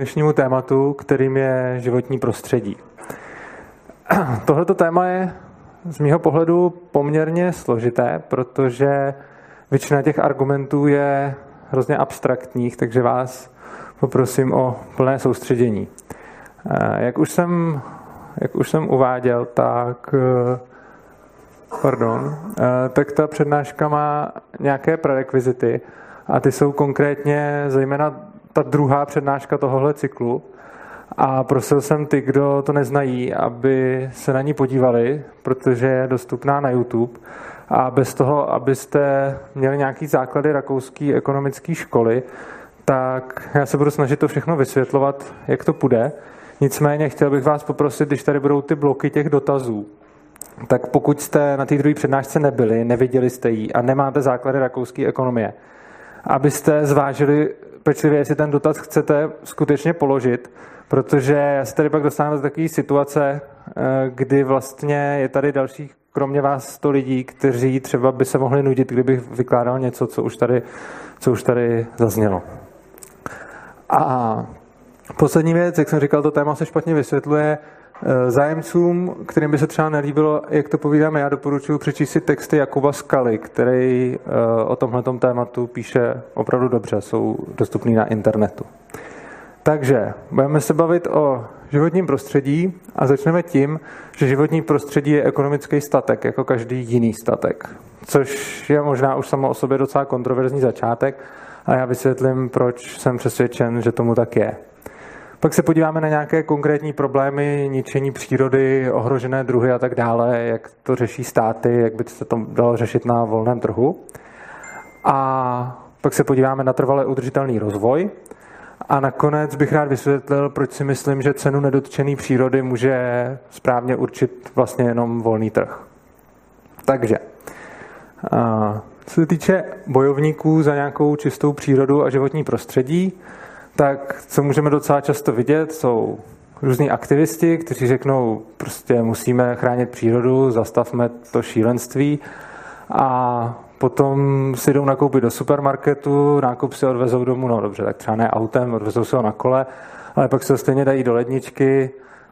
dnešnímu tématu, kterým je životní prostředí. Tohleto téma je z mého pohledu poměrně složité, protože většina těch argumentů je hrozně abstraktních, takže vás poprosím o plné soustředění. Eh, jak už jsem, jak už jsem uváděl, tak, eh, pardon, eh, tak ta přednáška má nějaké prerekvizity a ty jsou konkrétně zejména ta druhá přednáška tohohle cyklu. A prosil jsem ty, kdo to neznají, aby se na ní podívali, protože je dostupná na YouTube. A bez toho, abyste měli nějaký základy rakouské ekonomické školy, tak já se budu snažit to všechno vysvětlovat, jak to půjde. Nicméně chtěl bych vás poprosit, když tady budou ty bloky těch dotazů, tak pokud jste na té druhé přednášce nebyli, neviděli jste ji a nemáte základy rakouské ekonomie, abyste zvážili pečlivě, jestli ten dotaz chcete skutečně položit, protože se tady pak dostaneme do takové situace, eh, kdy vlastně je tady dalších, kromě vás, 100 lidí, kteří třeba by se mohli nudit, kdybych vykládal něco, co už tady, co už tady zaznělo. A poslední věc, jak jsem říkal, to téma se špatně vysvětluje, zájemcům, kterým by se třeba nelíbilo, jak to povídáme, já doporučuji přečíst si texty Jakuba Skaly, který eh, o tomhle tématu píše opravdu dobře, jsou dostupný na internetu. Takže budeme se bavit o životním prostředí a začneme tím, že životní prostředí je ekonomický statek, jako každý jiný statek. Což je možná už samo o sobě docela kontroverzní začátek a já vysvětlím, proč jsem přesvědčen, že tomu tak je. Pak se podíváme na nějaké konkrétní problémy, ničení přírody, ohrožené druhy a tak dále, jak to řeší státy, jak by se to dalo řešit na volném trhu. A pak se podíváme na trvalé udržitelný rozvoj. A nakonec bych rád vysvětlil, proč si myslím, že cenu nedotčené přírody může správně určit vlastně jenom volný trh. Takže, co se týče bojovníků za nějakou čistou přírodu a životní prostředí, tak co můžeme docela často vidět, jsou různí aktivisti, kteří řeknou, prostě musíme chránit přírodu, zastavme to šílenství a potom si jdou nakoupit do supermarketu, nákup si odvezou domů, no dobře, tak třeba ne autem, odvezou si ho na kole, ale pak se ho stejně dají do ledničky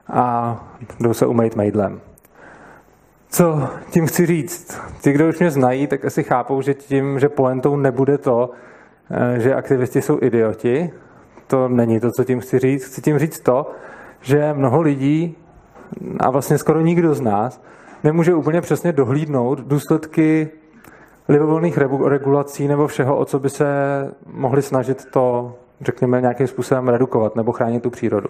a jdou se umýt mejdlem. Co tím chci říct? Ti, kdo už mě znají, tak asi chápou, že tím, že poentou nebude to, eh, že aktivisti jsou idioti, to není to, co tím chci říct. Chci tím říct to, že mnoho lidí a vlastně skoro nikdo z nás nemůže úplně přesně dohlídnout důsledky libovolných regulací nebo všeho, o co by se mohli snažit to, řekněme, nějakým způsobem redukovat nebo chránit tu přírodu.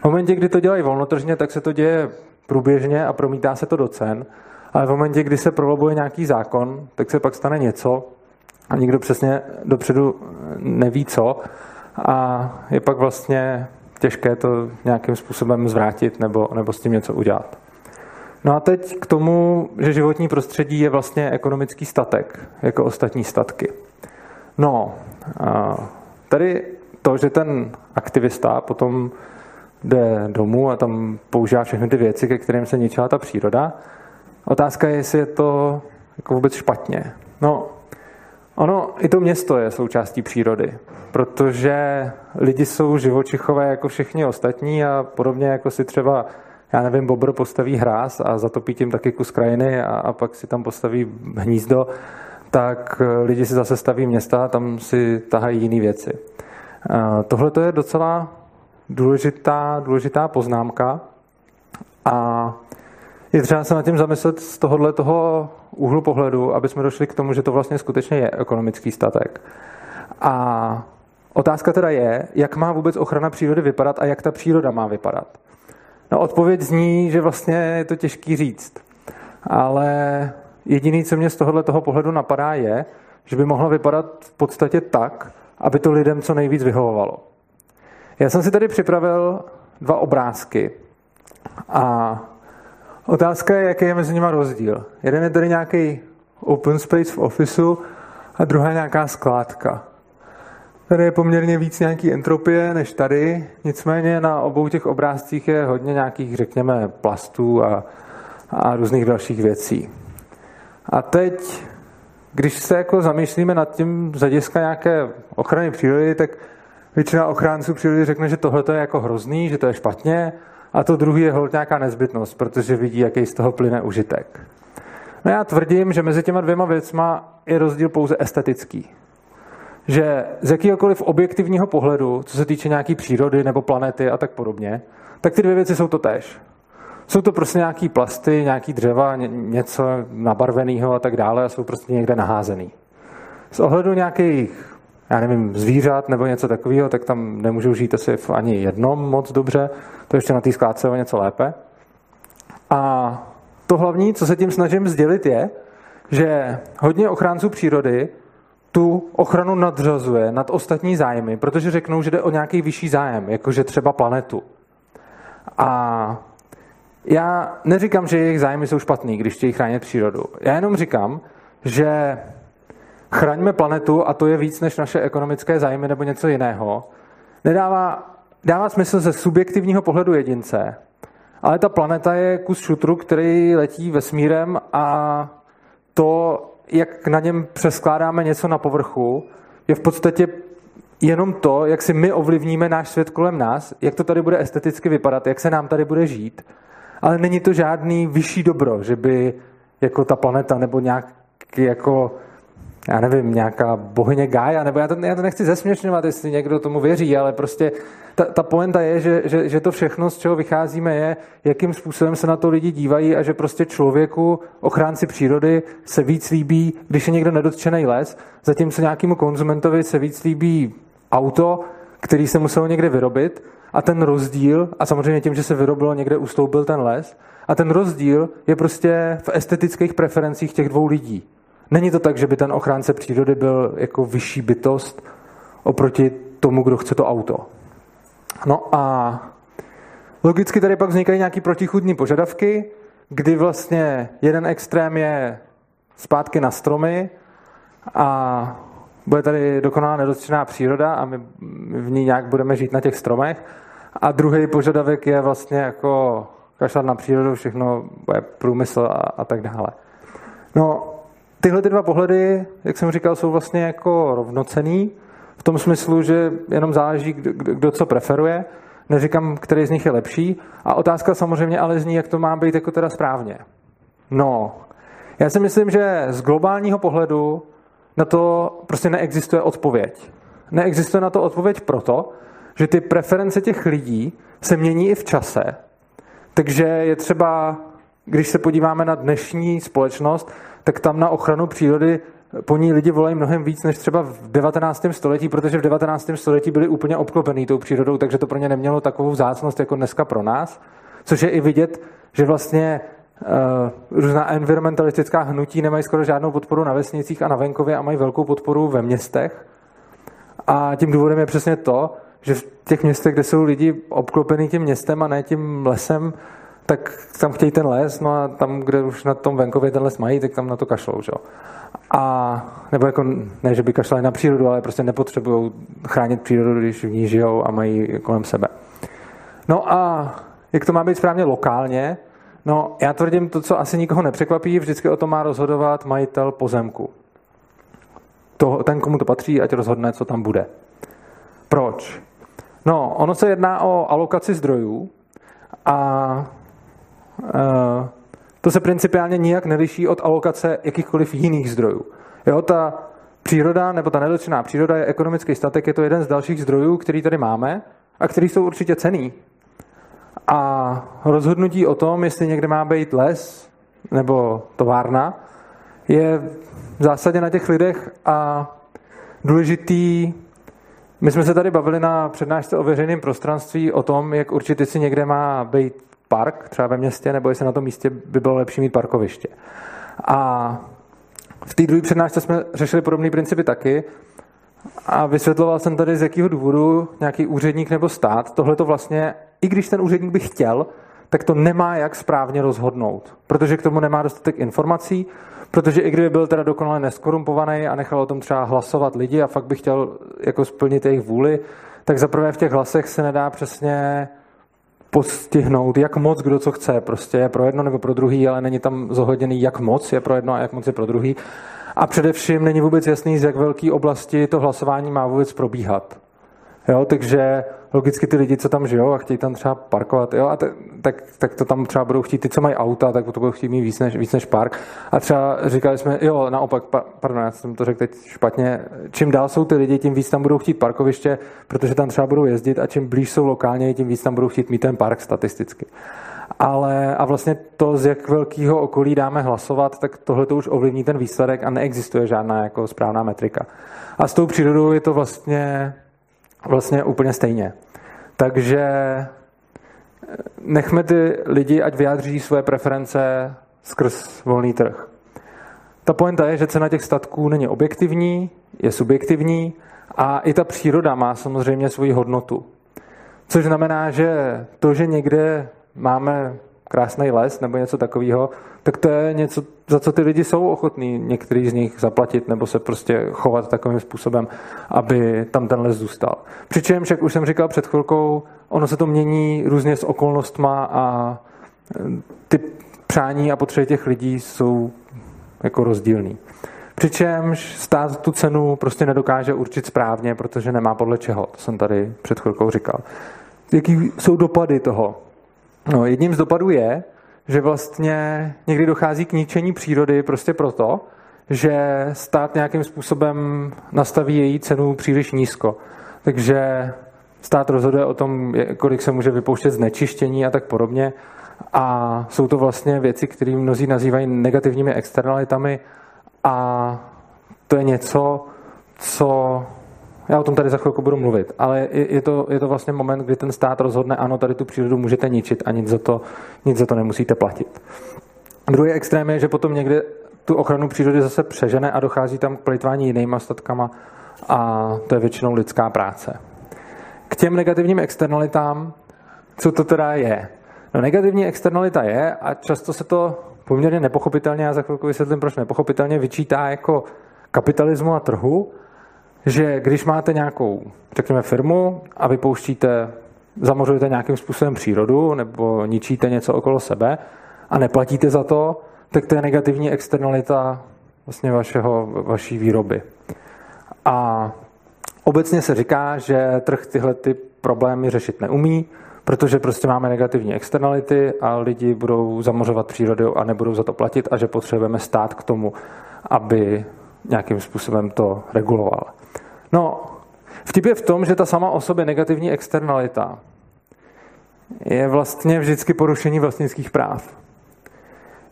V momentě, kdy to dělají volnotržně, tak se to děje průběžně a promítá se to do cen, ale v momentě, kdy se prolobuje nějaký zákon, tak se pak stane něco a nikdo přesně dopředu neví co a je pak vlastně těžké to nějakým způsobem zvrátit nebo, nebo s tím něco udělat. No a teď k tomu, že životní prostředí je vlastně ekonomický statek, jako ostatní statky. No, tady to, že ten aktivista potom jde domů a tam používá všechny ty věci, ke kterým se ničila ta příroda, otázka je, jestli je to jako vůbec špatně. No, Ono, i to město je součástí přírody, protože lidi jsou živočichové jako všichni ostatní a podobně jako si třeba, já nevím, bobr postaví hráz a zatopí tím taky kus krajiny a, a pak si tam postaví hnízdo, tak lidi si zase staví města a tam si tahají jiné věci. Tohle to je docela důležitá, důležitá poznámka a je třeba se nad tím zamyslet z tohohle toho úhlu pohledu, aby jsme došli k tomu, že to vlastně skutečně je ekonomický statek. A otázka teda je, jak má vůbec ochrana přírody vypadat a jak ta příroda má vypadat. No odpověď zní, že vlastně je to těžký říct. Ale jediný, co mě z tohohle toho pohledu napadá, je, že by mohlo vypadat v podstatě tak, aby to lidem co nejvíc vyhovovalo. Já jsem si tady připravil dva obrázky a Otázka je, jaký je mezi nimi rozdíl. Jeden je tady nějaký open space v ofisu a druhá nějaká skládka. Tady je poměrně víc nějaký entropie než tady, nicméně na obou těch obrázcích je hodně nějakých, řekněme, plastů a, a různých dalších věcí. A teď, když se jako zamýšlíme nad tím z hlediska nějaké ochrany přírody, tak většina ochránců přírody řekne, že tohle je jako hrozný, že to je špatně, a to druhý je hold nějaká nezbytnost, protože vidí, jaký z toho plyne užitek. No já tvrdím, že mezi těma dvěma věcma je rozdíl pouze estetický. Že z jakýhokoliv objektivního pohledu, co se týče nějaký přírody nebo planety a tak podobně, tak ty dvě věci jsou to též. Jsou to prostě nějaký plasty, nějaký dřeva, něco nabarveného a tak dále a jsou prostě někde naházený. Z ohledu nějakých, já nevím, zvířat nebo něco takového, tak tam nemůžou žít asi v ani jednom moc dobře. To ještě na té skládce o něco lépe. A to hlavní, co se tím snažím sdělit, je, že hodně ochránců přírody tu ochranu nadřazuje nad ostatní zájmy, protože řeknou, že jde o nějaký vyšší zájem, jakože třeba planetu. A já neříkám, že jejich zájmy jsou špatný, když chtějí chránit přírodu. Já jenom říkám, že chraňme planetu a to je víc než naše ekonomické zájmy nebo něco jiného. Nedává, dává smysl ze subjektivního pohledu jedince, ale ta planeta je kus šutru, který letí vesmírem a to, jak na něm přeskládáme něco na povrchu, je v podstatě jenom to, jak si my ovlivníme náš svět kolem nás, jak to tady bude esteticky vypadat, jak se nám tady bude žít. Ale není to žádný vyšší dobro, že by jako ta planeta nebo nějaký jako já nevím, nějaká bohyně Gaia, nebo já to, já to nechci zesměšňovat, jestli někdo tomu věří, ale prostě ta, ta poenta je, že, že, že to všechno, z čeho vycházíme, je, jakým způsobem se na to lidi dívají a že prostě člověku, ochránci přírody, se víc líbí, když je někdo nedotčený les, zatímco nějakému konzumentovi se víc líbí auto, který se muselo někde vyrobit a ten rozdíl, a samozřejmě tím, že se vyrobilo někde, ustoupil ten les, a ten rozdíl je prostě v estetických preferencích těch dvou lidí. Není to tak, že by ten ochránce přírody byl jako vyšší bytost oproti tomu, kdo chce to auto. No a logicky tady pak vznikají nějaký protichudní požadavky, kdy vlastně jeden extrém je zpátky na stromy a bude tady dokonalá nedotčená příroda a my v ní nějak budeme žít na těch stromech. A druhý požadavek je vlastně jako kašlat na přírodu, všechno bude průmysl a, a tak dále. No, tyhle ty dva pohledy, jak jsem říkal, jsou vlastně jako rovnocený, v tom smyslu, že jenom záleží, kdo, kdo co preferuje. Neříkám, který z nich je lepší. A otázka samozřejmě ale zní, jak to má být jako teda správně. No, já si myslím, že z globálního pohledu na to prostě neexistuje odpověď. Neexistuje na to odpověď proto, že ty preference těch lidí se mění i v čase. Takže je třeba, když se podíváme na dnešní společnost, tak tam na ochranu přírody po ní lidi volají mnohem víc než třeba v 19. století, protože v 19. století byli úplně obklopený tou přírodou, takže to pro ně nemělo takovou vzácnost jako dneska pro nás. Což je i vidět, že vlastně uh, různá environmentalistická hnutí nemají skoro žádnou podporu na vesnicích a na venkově a mají velkou podporu ve městech. A tím důvodem je přesně to, že v těch městech, kde jsou lidi obklopení tím městem a ne tím lesem, tak tam chtějí ten les, no a tam, kde už na tom venkově ten les mají, tak tam na to kašlou, že? A, nebo jako, ne, že by kašlali na přírodu, ale prostě nepotřebují chránit přírodu, když v ní žijou a mají kolem sebe. No a jak to má být správně lokálně? No, já tvrdím to, co asi nikoho nepřekvapí, vždycky o tom má rozhodovat majitel pozemku. To, ten, komu to patří, ať rozhodne, co tam bude. Proč? No, ono se jedná o alokaci zdrojů a to se principiálně nijak neliší od alokace jakýchkoliv jiných zdrojů. Jo, ta příroda nebo ta nedotčená příroda je ekonomický statek, je to jeden z dalších zdrojů, který tady máme a který jsou určitě cený. A rozhodnutí o tom, jestli někde má být les nebo továrna, je v zásadě na těch lidech a důležitý. My jsme se tady bavili na přednášce o veřejném prostranství o tom, jak určitě si někde má být park, třeba ve městě, nebo jestli na tom místě by bylo lepší mít parkoviště. A v té druhé přednášce jsme řešili podobné principy taky a vysvětloval jsem tady, z jakého důvodu nějaký úředník nebo stát tohle to vlastně, i když ten úředník by chtěl, tak to nemá jak správně rozhodnout, protože k tomu nemá dostatek informací, protože i kdyby byl teda dokonale neskorumpovaný a nechal o tom třeba hlasovat lidi a fakt by chtěl jako splnit jejich vůli, tak zaprvé v těch hlasech se nedá přesně postihnout, jak moc kdo co chce. Prostě je pro jedno nebo pro druhý, ale není tam zohledněný, jak moc je pro jedno a jak moc je pro druhý. A především není vůbec jasný, z jak velké oblasti to hlasování má vůbec probíhat. Jo, takže logicky ty lidi, co tam žijou a chtějí tam třeba parkovat, jo, a te, tak, tak, to tam třeba budou chtít, ty, co mají auta, tak to budou chtít mít víc než, víc než park. A třeba říkali jsme, jo, naopak, pa, pardon, já jsem to řekl teď špatně, čím dál jsou ty lidi, tím víc tam budou chtít parkoviště, protože tam třeba budou jezdit a čím blíž jsou lokálně, tím víc tam budou chtít mít ten park statisticky. Ale a vlastně to, z jak velkého okolí dáme hlasovat, tak tohle to už ovlivní ten výsledek a neexistuje žádná jako správná metrika. A s tou přírodou je to vlastně, vlastně úplně stejně. Takže eh, nechme ty lidi, ať vyjádří své preference skrz volný trh. Ta pointa je, že cena těch statků není objektivní, je subjektivní a i ta příroda má samozřejmě svoji hodnotu. Což znamená, že to, že někde máme krásný les nebo něco takového, tak to je něco, za co ty lidi jsou ochotní některý z nich zaplatit nebo se prostě chovat takovým způsobem, aby tam ten les zůstal. Přičemž, jak už jsem říkal před chvilkou, ono se to mění různě s okolnostma a e, ty přání a potřeby těch lidí jsou jako rozdílný. Přičemž stát tu cenu prostě nedokáže určit správně, protože nemá podle čeho. To jsem tady před chvilkou říkal. Jaký jsou dopady toho? No, jedním z dopadů je, že vlastně někdy dochází k ničení přírody prostě proto, že stát nějakým způsobem nastaví její cenu příliš nízko. Takže stát rozhoduje o tom, kolik se může vypouštět znečištění a tak podobně. A jsou to vlastně věci, které mnozí nazývají negativními externalitami a to je něco, co já o tom tady za chvilku budu mluvit, ale je, je, to, je to vlastně moment, kdy ten stát rozhodne, ano, tady tu přírodu můžete ničit a nic za to, nic za to nemusíte platit. Druhý extrém je, že potom někde tu ochranu přírody zase přežene a dochází tam k plýtvání jinýma statkama a to je většinou lidská práce. K těm negativním externalitám, co to teda je? No negativní externalita je, a často se to poměrně nepochopitelně, já za chvilku vysvětlím, proč nepochopitelně, vyčítá jako kapitalismu a trhu, že když máte nějakou, řekněme, firmu a vypouštíte, zamořujete nějakým způsobem přírodu nebo ničíte něco okolo sebe a neplatíte za to, tak to je negativní externalita vlastně vašeho, vaší výroby. A obecně se říká, že trh tyhle ty problémy řešit neumí, protože prostě máme negativní externality a lidi budou zamořovat přírodu a nebudou za to platit a že potřebujeme stát k tomu, aby nějakým způsobem to reguloval. No, vtip je v tom, že ta sama o sobě negativní externalita je vlastně vždycky porušení vlastnických práv.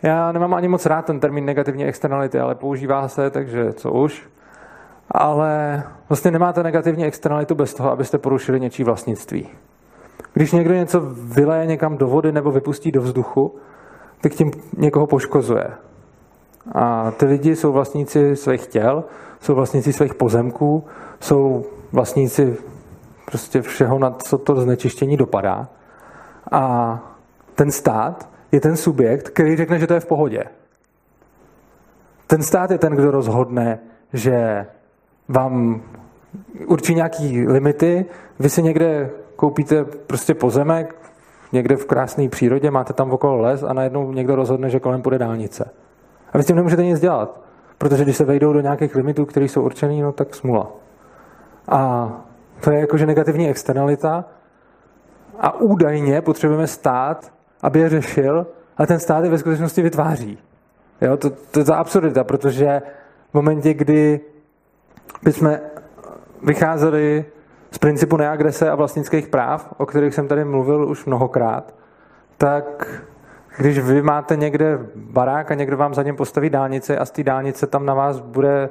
Já nemám ani moc rád ten termín negativní externality, ale používá se, takže co už. Ale vlastně nemáte negativní externalitu bez toho, abyste porušili něčí vlastnictví. Když někdo něco vyleje někam do vody nebo vypustí do vzduchu, tak tím někoho poškozuje. A ty lidi jsou vlastníci svých těl, jsou vlastníci svých pozemků, jsou vlastníci prostě všeho, na co to znečištění dopadá. A ten stát je ten subjekt, který řekne, že to je v pohodě. Ten stát je ten, kdo rozhodne, že vám určí nějaký limity, vy si někde koupíte prostě pozemek, někde v krásné přírodě, máte tam okolo les a najednou někdo rozhodne, že kolem půjde dálnice. A vy s tím nemůžete nic dělat, protože když se vejdou do nějakých limitů, které jsou určený, no tak smula. A to je jakože negativní externalita a údajně potřebujeme stát, aby je řešil, a ten stát je ve skutečnosti vytváří. Jo, to, to je ta absurdita, protože v momentě, kdy bychom vycházeli z principu neagrese a vlastnických práv, o kterých jsem tady mluvil už mnohokrát, tak když vy máte někde barák a někdo vám za něm postaví dálnici a z té dálnice tam na vás bude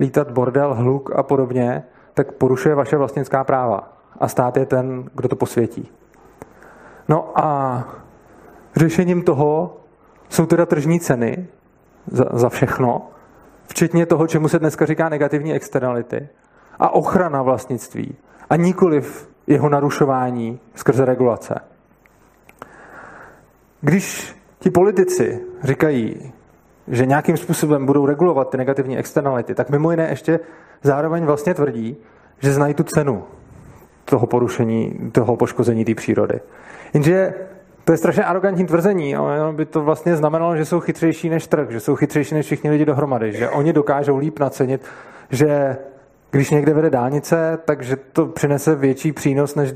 lítat bordel, hluk a podobně, tak porušuje vaše vlastnická práva. A stát je ten, kdo to posvětí. No a řešením toho jsou teda tržní ceny za, za všechno, včetně toho, čemu se dneska říká negativní externality a ochrana vlastnictví a nikoliv jeho narušování skrze regulace. Když ti politici říkají, že nějakým způsobem budou regulovat ty negativní externality, tak mimo jiné ještě zároveň vlastně tvrdí, že znají tu cenu toho porušení, toho poškození té přírody. Jenže to je strašně arrogantní tvrzení, ale by to vlastně znamenalo, že jsou chytřejší než trh, že jsou chytřejší než všichni lidi dohromady, že oni dokážou líp nacenit, že když někde vede dálnice, takže to přinese větší přínos než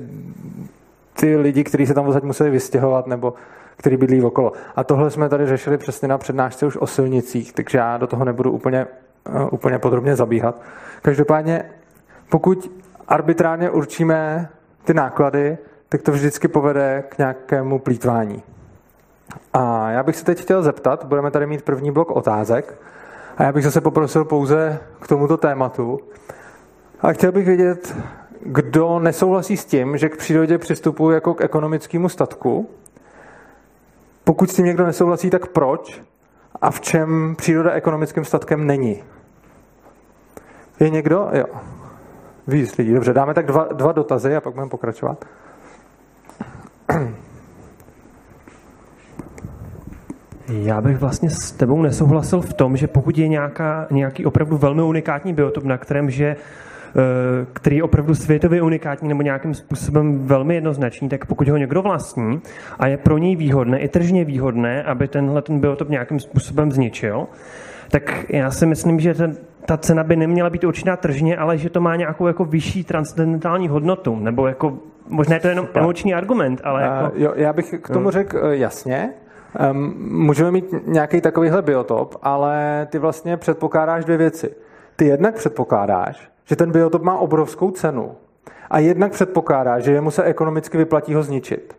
ty lidi, kteří se tam vozit museli vystěhovat nebo který bydlí okolo. A tohle jsme tady řešili přesně na přednášce už o silnicích, takže já do toho nebudu úplně, uh, úplně podrobně zabíhat. Každopádně, pokud arbitrárně určíme ty náklady, tak to vždycky povede k nějakému plítvání. A já bych se teď chtěl zeptat, budeme tady mít první blok otázek, a já bych zase poprosil pouze k tomuto tématu. A chtěl bych vědět, kdo nesouhlasí s tím, že k přírodě přistupuje jako k ekonomickému statku. Pokud s tím někdo nesouhlasí, tak proč? A v čem příroda ekonomickým statkem není? Je někdo? Jo. Víc lidí. Dobře, dáme tak dva, dva dotazy a pak budeme pokračovat. Já bych vlastně s tebou nesouhlasil v tom, že pokud je nějaká, nějaký opravdu velmi unikátní biotop, na kterém že který je opravdu světově unikátní nebo nějakým způsobem velmi jednoznačný, tak pokud ho někdo vlastní a je pro něj výhodné, i tržně výhodné, aby tenhle ten biotop nějakým způsobem zničil, tak já si myslím, že ten, ta cena by neměla být určitá tržně, ale že to má nějakou jako vyšší transcendentální hodnotu, nebo jako, možná je to jenom emoční argument, ale jako... Uh, jo, já bych k tomu řekl uh, jasně, Um, můžeme mít nějaký takovýhle biotop, ale ty vlastně předpokládáš dvě věci. Ty jednak předpokládáš, že ten biotop má obrovskou cenu a jednak předpokládáš, že jemu se ekonomicky vyplatí ho zničit.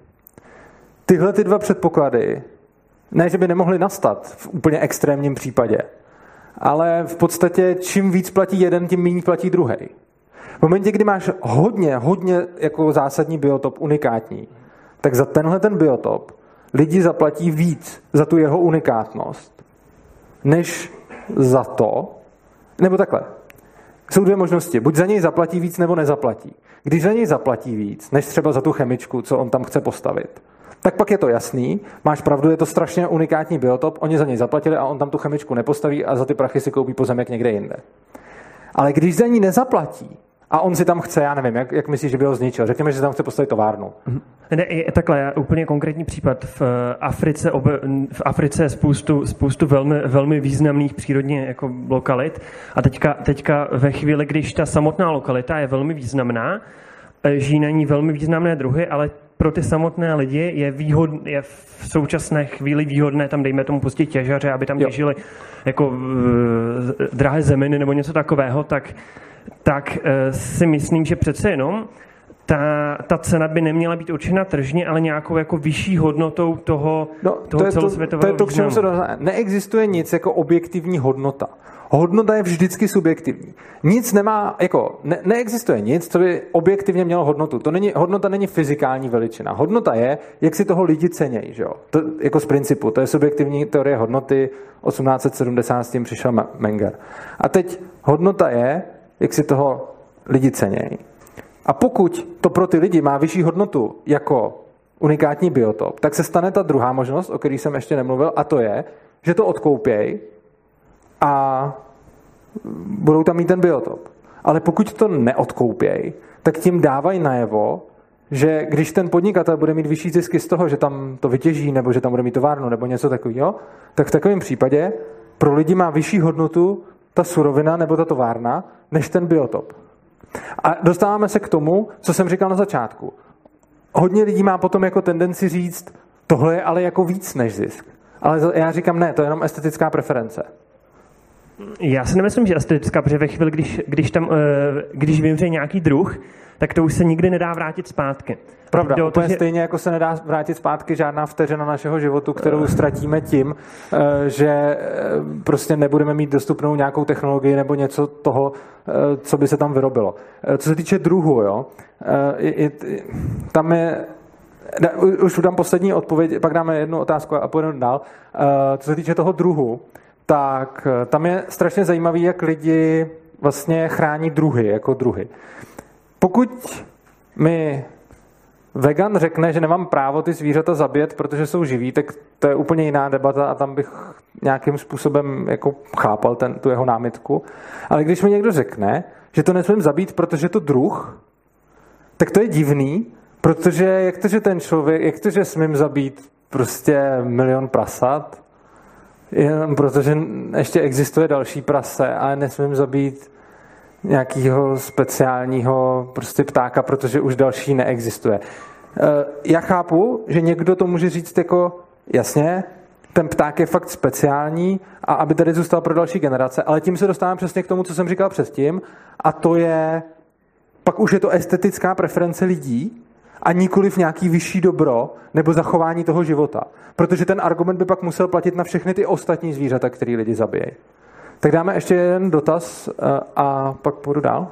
Tyhle ty dva předpoklady, ne, že by nemohly nastat v úplně extrémním případě, ale v podstatě čím víc platí jeden, tím méně platí druhý. V momentě, kdy máš hodně, hodně jako zásadní biotop, unikátní, tak za tenhle ten biotop lidi zaplatí víc za tu jeho unikátnost, než za to, nebo takhle. Jsou dvě možnosti. Buď za něj zaplatí víc, nebo nezaplatí. Když za něj zaplatí víc, než třeba za tu chemičku, co on tam chce postavit, tak pak je to jasný, máš pravdu, je to strašně unikátní biotop, oni za něj zaplatili a on tam tu chemičku nepostaví a za ty prachy si koupí pozemek někde jinde. Ale když za ní nezaplatí, a on si tam chce, já nevím, jak, jak myslíš, že by ho zničil? Řekněme, že si tam chce postavit továrnu. Ne, je, takhle, úplně konkrétní případ. V eh, Africe, ob, v Africe je spoustu, spoustu velmi, velmi významných přírodně jako lokalit a teďka, teďka ve chvíli, když ta samotná lokalita je velmi významná, eh, žijí na ní velmi významné druhy, ale pro ty samotné lidi je, výhod, je v současné chvíli výhodné tam, dejme tomu, pustit těžaře, aby tam těžili jako uh, drahé zeminy nebo něco takového, tak tak eh, si myslím, že přece jenom ta, ta cena by neměla být určena tržně, ale nějakou jako vyšší hodnotou toho, no, toho to je celosvětového to, to je to, k čemu se dostane. Neexistuje nic jako objektivní hodnota. Hodnota je vždycky subjektivní. Nic nemá, jako, ne, neexistuje nic, co by objektivně mělo hodnotu. To není, hodnota není fyzikální veličina. Hodnota je, jak si toho lidi cenějí, že jo? To, jako z principu. To je subjektivní teorie hodnoty. 1870 s tím přišel Menger. A teď hodnota je, jak si toho lidi cenějí. A pokud to pro ty lidi má vyšší hodnotu jako unikátní biotop, tak se stane ta druhá možnost, o které jsem ještě nemluvil, a to je, že to odkoupějí a budou tam mít ten biotop. Ale pokud to neodkoupějí, tak tím dávají najevo, že když ten podnikatel bude mít vyšší zisky z toho, že tam to vytěží, nebo že tam bude mít továrnu, nebo něco takového, tak v takovém případě pro lidi má vyšší hodnotu ta surovina nebo ta továrna, než ten biotop. A dostáváme se k tomu, co jsem říkal na začátku. Hodně lidí má potom jako tendenci říct, tohle je ale jako víc než zisk. Ale já říkám, ne, to je jenom estetická preference. Já si nemyslím, že estetická, protože ve chvíli, když, když, tam, eh, když vymře nějaký druh, tak to už se nikdy nedá vrátit zpátky. Pravda, to, úplně že... stejně jako se nedá vrátit zpátky žádná vteřina našeho životu, kterou ztratíme tím, eh, že eh, prostě nebudeme mít dostupnou nějakou technologii nebo něco toho, eh, co by se tam vyrobilo. Co se týče druhu, jo, tam je už dám poslední odpověď, pak dáme jednu otázku a půjdeme dál. Co se týče toho druhu, tak tam je strašně zajímavý, jak lidi vlastně chrání druhy, jako druhy. Pokud mi vegan řekne, že nemám právo ty zvířata zabít, protože jsou živí, tak to je úplně jiná debata a tam bych nějakým způsobem jako chápal ten, tu jeho námitku. Ale když mi někdo řekne, že to nesmím zabít, protože to druh, tak to je divný, protože jak to, že ten člověk, jak to, že smím zabít prostě milion prasat, jen protože ještě existuje další prase, ale nesmím zabít nějakého speciálního prostě ptáka, protože už další neexistuje. Eh, já chápu, že někdo to může říct jako, jasně, ten pták je fakt speciální a aby tady zůstal pro další generace, ale tím se dostávám přesně k tomu, co jsem říkal předtím, a to je, pak už je to estetická preference lidí a nikoliv nějaký vyšší dobro nebo zachování toho života. Protože ten argument by pak musel platit na všechny ty ostatní zvířata, které lidi zabijí. Tak dáme ještě jeden dotaz eh, a pak půjdu dál.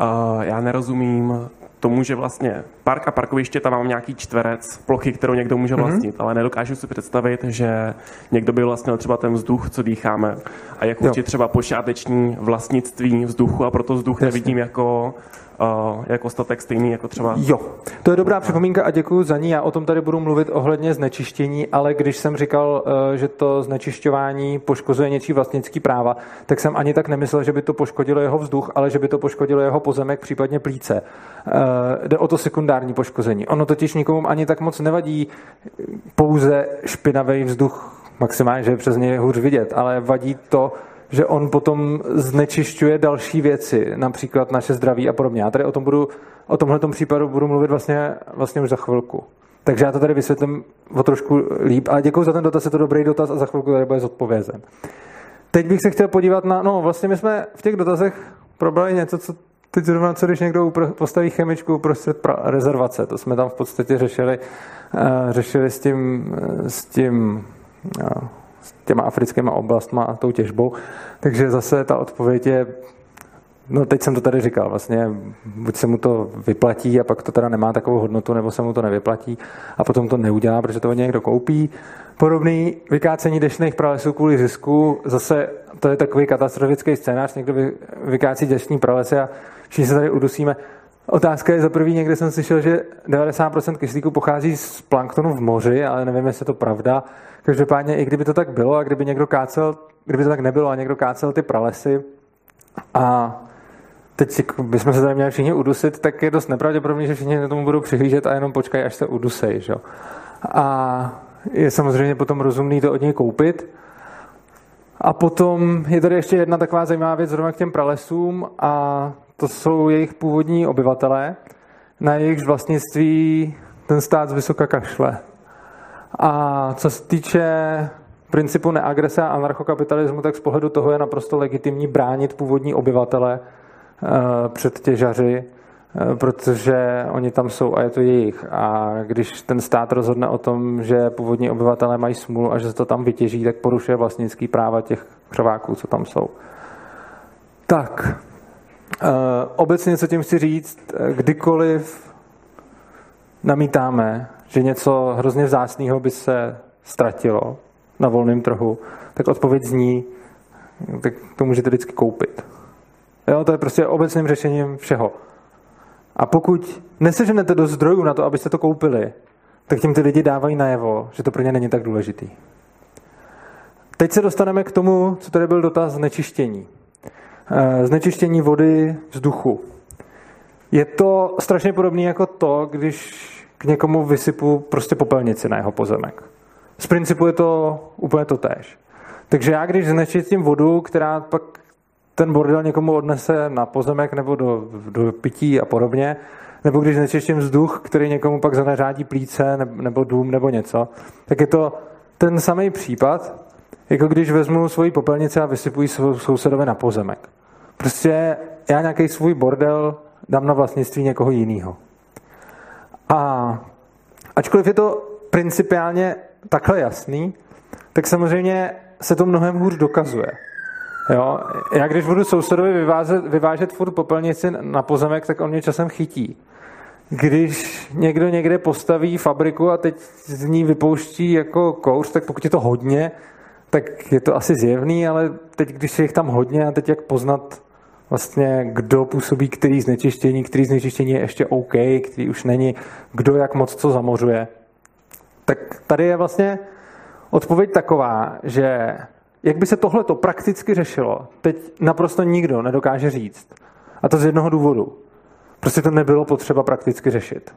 Uh, já nerozumím tomu, že vlastně park a parkoviště tam mám nějaký čtverec plochy, kterou někdo může mhm. vlastnit, mm-hmm. ale nedokážu si představit, že někdo by vlastnil třeba ten vzduch, co dýcháme a jak určitě třeba počáteční vlastnictví vzduchu a proto vzduch Jasně. nevidím jako jako statek stejný jako třeba... Jo, to je dobrá připomínka a děkuji za ní. Já o tom tady budu mluvit ohledně znečištění, ale když jsem říkal, eh, že to znečišťování poškozuje něčí vlastnický práva, tak jsem ani tak nemyslel, že by to poškodilo jeho vzduch, ale že by to poškodilo jeho pozemek, případně plíce. Eh, jde o to sekundární poškození. Ono totiž nikomu ani tak moc nevadí pouze špinavý vzduch, maximálně, že je přes něj hůř vidět, ale vadí to, že on potom znečišťuje další věci, například naše zdraví a podobně. Já tady o tom budu, o tomhle případu budu mluvit vlastně, vlastně už za chvilku. Takže já to tady vysvětlím o trošku líp, ale děkuji za ten dotaz, je to dobrý dotaz a za chvilku tady bude zodpovězen. Teď bych se chtěl podívat na, no vlastně my jsme v těch dotazech probrali něco, co teď zrovna, co když někdo postaví chemičku uprostřed rezervace, to jsme tam v podstatě řešili, uh, řešili s tím, s tím uh, s těma africkýma oblastma a tou těžbou. Takže zase ta odpověď je, no teď jsem to tady říkal, vlastně buď se mu to vyplatí a pak to teda nemá takovou hodnotu, nebo se mu to nevyplatí a potom to neudělá, protože to někdo koupí. Podobný vykácení dešných pralesů kvůli zisku, zase to je takový katastrofický scénář, někdo vykácí dešní pralesy a všichni se tady udusíme. Otázka je za prvý, někde jsem slyšel, že 90% kyslíku pochází z planktonu v moři, ale nevím, jestli je to pravda. Každopádně, i kdyby to tak bylo a kdyby někdo kácel, kdyby to tak nebylo a někdo kácel ty pralesy a teď bychom se tady měli všichni udusit, tak je dost nepravděpodobné, že všichni tomu budou přihlížet a jenom počkají, až se udusej. Že? A je samozřejmě potom rozumný to od něj koupit. A potom je tady ještě jedna taková zajímavá věc zrovna k těm pralesům a to jsou jejich původní obyvatelé, na jejich vlastnictví ten stát z vysoka kašle. A co se týče principu neagrese a anarchokapitalismu, tak z pohledu toho je naprosto legitimní bránit původní obyvatele eh, před těžaři, eh, protože oni tam jsou a je to jejich. A když ten stát rozhodne o tom, že původní obyvatelé mají smůlu a že se to tam vytěží, tak porušuje vlastnický práva těch křováků, co tam jsou. Tak, eh, obecně co tím chci říct, kdykoliv namítáme, že něco hrozně vzácného by se ztratilo na volném trhu, tak odpověď zní, tak to můžete vždycky koupit. Jo, to je prostě obecným řešením všeho. A pokud neseženete do zdrojů na to, abyste to koupili, tak tím ty lidi dávají najevo, že to pro ně není tak důležitý. Teď se dostaneme k tomu, co tady byl dotaz znečištění. Eh, znečištění vody, vzduchu. Je to strašně podobné jako to, když k někomu vysypu prostě popelnici na jeho pozemek. Z principu je to úplně to též. Takže já, když znečistím vodu, která pak ten bordel někomu odnese na pozemek nebo do, do pití a podobně, nebo když znečistím vzduch, který někomu pak zaneřádí plíce nebo dům nebo něco, tak je to ten samý případ, jako když vezmu svoji popelnici a vysypuji sousedovi na pozemek. Prostě já nějaký svůj bordel dám na vlastnictví někoho jiného. A ačkoliv je to principiálně takhle jasný, tak samozřejmě se to mnohem hůř dokazuje. Jo? Já když budu sousedovi vyvážet, vyvážet furt popelnici na pozemek, tak on mě časem chytí. Když někdo někde postaví fabriku a teď z ní vypouští jako kouř, tak pokud je to hodně, tak je to asi zjevný, ale teď, když je jich tam hodně a teď jak poznat, vlastně kdo působí který znečištění, který znečištění je ještě OK, který už není, kdo jak moc co zamořuje. Tak tady je vlastně odpověď taková, že jak by se tohle to prakticky řešilo, teď naprosto nikdo nedokáže říct. A to z jednoho důvodu. Prostě to nebylo potřeba prakticky řešit.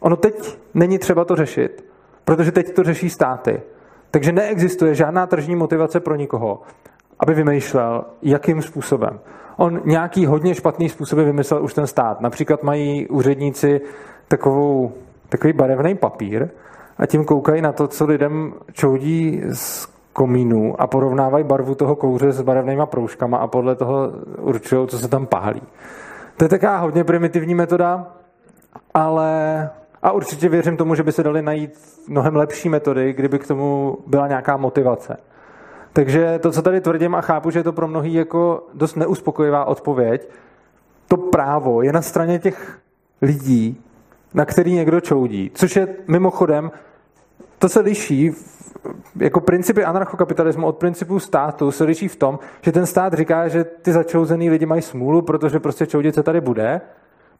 Ono teď není třeba to řešit, protože teď to řeší státy. Takže neexistuje žádná tržní motivace pro nikoho, aby vymýšlel, jakým způsobem. On nějaký hodně špatný způsoby vymyslel už ten stát. Například mají úředníci takovou, takový barevný papír a tím koukají na to, co lidem čoudí z komínů a porovnávají barvu toho kouře s barevnýma proužkama a podle toho určují, co se tam pálí. To je taková hodně primitivní metoda, ale a určitě věřím tomu, že by se daly najít mnohem lepší metody, kdyby k tomu byla nějaká motivace. Takže to, co tady tvrdím a chápu, že je to pro mnohý jako dost neuspokojivá odpověď, to právo je na straně těch lidí, na který někdo čoudí. Což je mimochodem, to se liší, jako principy anarchokapitalismu od principů státu se liší v tom, že ten stát říká, že ty začouzený lidi mají smůlu, protože prostě čoudit se tady bude.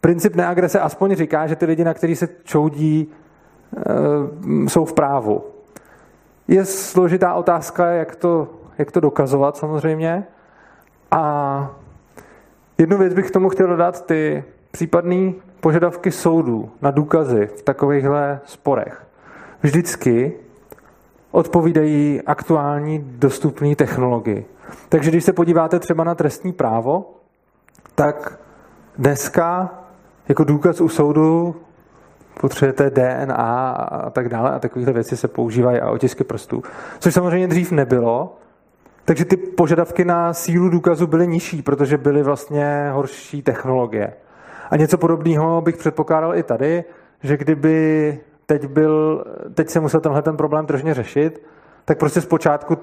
Princip neagrese aspoň říká, že ty lidi, na který se čoudí, eh, jsou v právu. Je složitá otázka, jak to, jak to dokazovat samozřejmě. A jednu věc bych k tomu chtěl dodat, ty případné požadavky soudů na důkazy v takovýchhle sporech vždycky odpovídají aktuální dostupné technologii. Takže když se podíváte třeba na trestní právo, tak dneska jako důkaz u soudu potřebujete DNA a tak dále a takovéhle věci se používají a otisky prstů. Což samozřejmě dřív nebylo, takže ty požadavky na sílu důkazu byly nižší, protože byly vlastně horší technologie. A něco podobného bych předpokládal i tady, že kdyby teď, byl, teď se musel tenhle ten problém tržně řešit, tak prostě zpočátku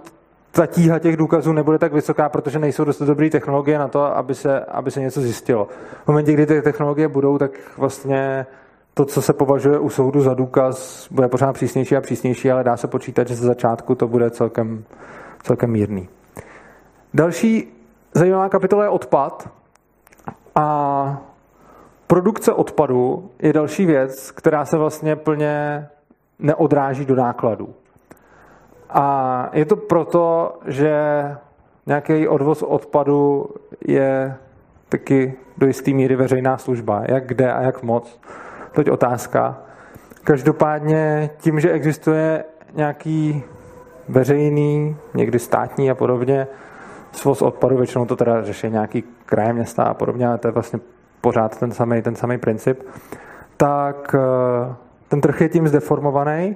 ta tíha těch důkazů nebude tak vysoká, protože nejsou dost dobré technologie na to, aby se, aby se něco zjistilo. V momentě, kdy ty technologie budou, tak vlastně to, co se považuje u soudu za důkaz, bude pořád přísnější a přísnější, ale dá se počítat, že ze začátku to bude celkem, celkem mírný. Další zajímavá kapitola je odpad. A produkce odpadu je další věc, která se vlastně plně neodráží do nákladů. A je to proto, že nějaký odvoz odpadu je taky do jisté míry veřejná služba. Jak kde a jak moc teď otázka. Každopádně tím, že existuje nějaký veřejný, někdy státní a podobně, svoz odpadu, většinou to teda řeší nějaký kraje, města a podobně, ale to je vlastně pořád ten samý, ten samý princip, tak eh, ten trh je tím zdeformovaný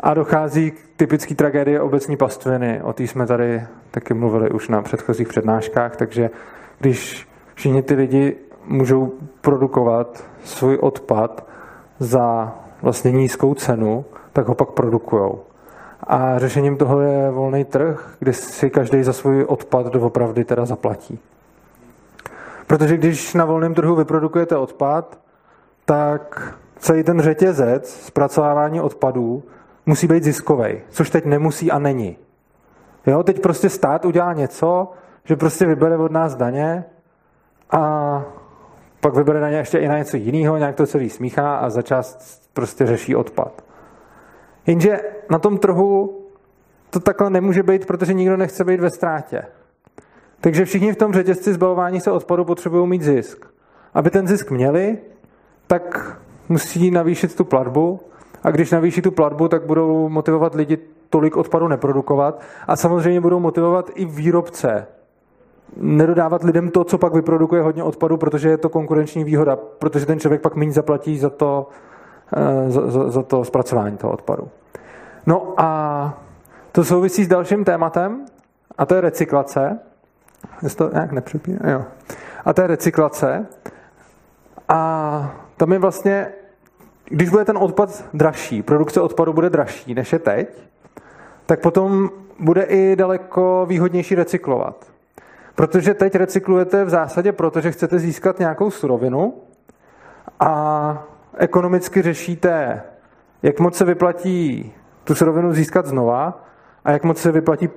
a dochází k typické tragédii obecní pastviny. O té jsme tady taky mluvili už na předchozích přednáškách, takže když všichni ty lidi můžou produkovat svůj odpad za vlastně nízkou cenu, tak ho pak produkují. A řešením toho je volný trh, kde si každý za svůj odpad doopravdy teda zaplatí. Protože když na volném trhu vyprodukujete odpad, tak celý ten řetězec zpracovávání odpadů musí být ziskový, což teď nemusí a není. Jo, teď prostě stát udělá něco, že prostě vybere od nás daně a pak vybere na ně ještě i na něco jiného, nějak to celý smíchá a za část prostě řeší odpad. Jenže na tom trhu to takhle nemůže být, protože nikdo nechce být ve ztrátě. Takže všichni v tom řetězci zbavování se odpadu potřebují mít zisk. Aby ten zisk měli, tak musí navýšit tu platbu a když navýší tu platbu, tak budou motivovat lidi tolik odpadu neprodukovat a samozřejmě budou motivovat i výrobce nedodávat lidem to, co pak vyprodukuje hodně odpadu, protože je to konkurenční výhoda, protože ten člověk pak méně zaplatí za to, eh, za, za, za to zpracování toho odpadu. No a to souvisí s dalším tématem, a to je recyklace. Jestli to nějak nepřepíne, jo. A to je recyklace. A tam je vlastně, když bude ten odpad dražší, produkce odpadu bude dražší než je teď, tak potom bude i daleko výhodnější recyklovat. Protože teď recyklujete v zásadě proto, že chcete získat nějakou surovinu a ekonomicky řešíte, jak moc se vyplatí tu surovinu získat znova a jak moc se vyplatí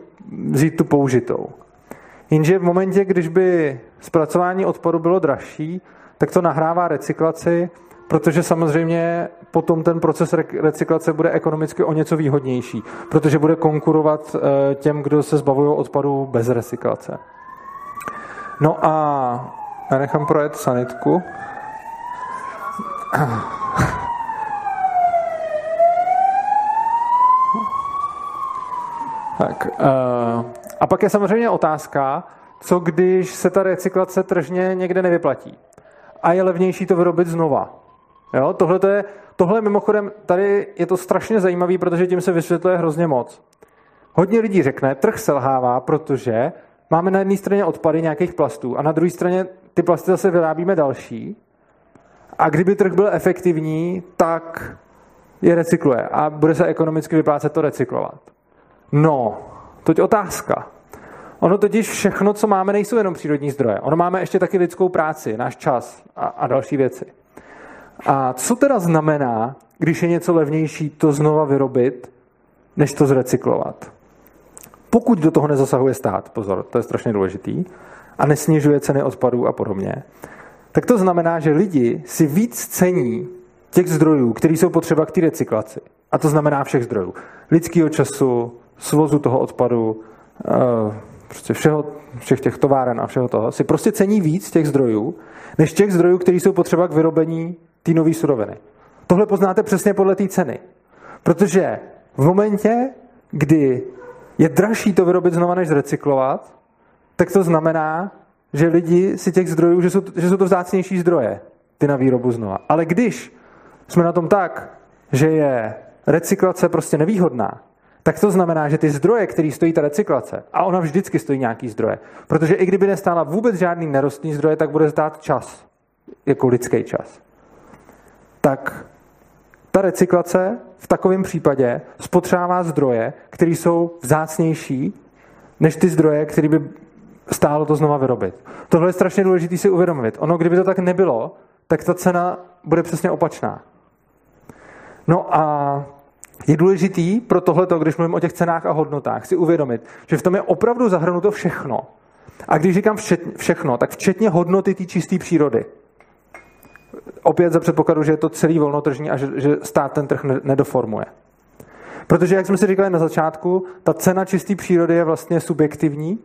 vzít tu použitou. Jenže v momentě, když by zpracování odpadu bylo dražší, tak to nahrává recyklaci, protože samozřejmě potom ten proces recyklace bude ekonomicky o něco výhodnější, protože bude konkurovat eh, těm, kdo se zbavují odpadu bez recyklace. No a já nechám projet sanitku. Tak, uh, A pak je samozřejmě otázka, co když se ta recyklace tržně někde nevyplatí a je levnější to vyrobit znova. Jo? Tohle, to je, tohle mimochodem, tady je to strašně zajímavé, protože tím se vysvětluje hrozně moc. Hodně lidí řekne, trh selhává, protože máme na jedné straně odpady nějakých plastů a na druhé straně ty plasty zase vyrábíme další. A kdyby trh byl efektivní, tak je recykluje a bude se ekonomicky vyplácet to recyklovat. No, toť otázka. Ono totiž všechno, co máme, nejsou jenom přírodní zdroje. Ono máme ještě taky lidskou práci, náš čas a, a další věci. A co teda znamená, když je něco levnější, to znova vyrobit, než to zrecyklovat? Pokud do toho nezasahuje stát, pozor, to je strašně důležitý, a nesnižuje ceny odpadů a podobně, tak to znamená, že lidi si víc cení těch zdrojů, které jsou potřeba k té recyklaci. A to znamená všech zdrojů. Lidského času, svozu toho odpadu, eh, prostě všeho, všech těch továren a všeho toho, si prostě cení víc těch zdrojů, než těch zdrojů, které jsou potřeba k vyrobení té nové suroviny. Tohle poznáte přesně podle té ceny. Protože v momentě, kdy je dražší to vyrobit znova, než zrecyklovat, tak to znamená, že lidi si těch zdrojů, že jsou, že jsou to vzácnější zdroje, ty na výrobu znova. Ale když jsme na tom tak, že je recyklace prostě nevýhodná, tak to znamená, že ty zdroje, které stojí ta recyklace, a ona vždycky stojí nějaký zdroje, protože i kdyby nestála vůbec žádný nerostný zdroje, tak bude zdát čas, jako lidský čas. Tak ta recyklace v takovém případě spotřebává zdroje, které jsou vzácnější než ty zdroje, které by stálo to znova vyrobit. Tohle je strašně důležité si uvědomit. Ono, kdyby to tak nebylo, tak ta cena bude přesně opačná. No a je důležitý pro tohleto, když mluvím o těch cenách a hodnotách, si uvědomit, že v tom je opravdu zahrnuto všechno. A když říkám všechno, tak včetně hodnoty té čisté přírody. Opět za předpokladu, že je to celý volnotržní a že, že stát ten trh nedoformuje. Protože, jak jsme si říkali na začátku, ta cena čisté přírody je vlastně subjektivní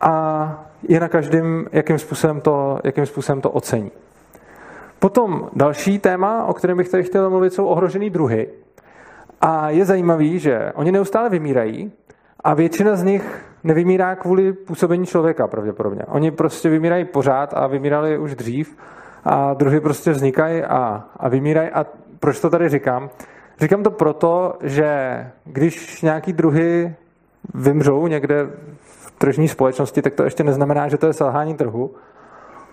a je na každém, jakým způsobem to, jakým způsobem to ocení. Potom další téma, o kterém bych tady chtěl mluvit, jsou ohrožený druhy. A je zajímavý, že oni neustále vymírají a většina z nich nevymírá kvůli působení člověka pravděpodobně. Oni prostě vymírají pořád a vymírali už dřív a druhy prostě vznikají a, a vymírají. A proč to tady říkám? Říkám to proto, že když nějaký druhy vymřou někde v tržní společnosti, tak to ještě neznamená, že to je selhání trhu.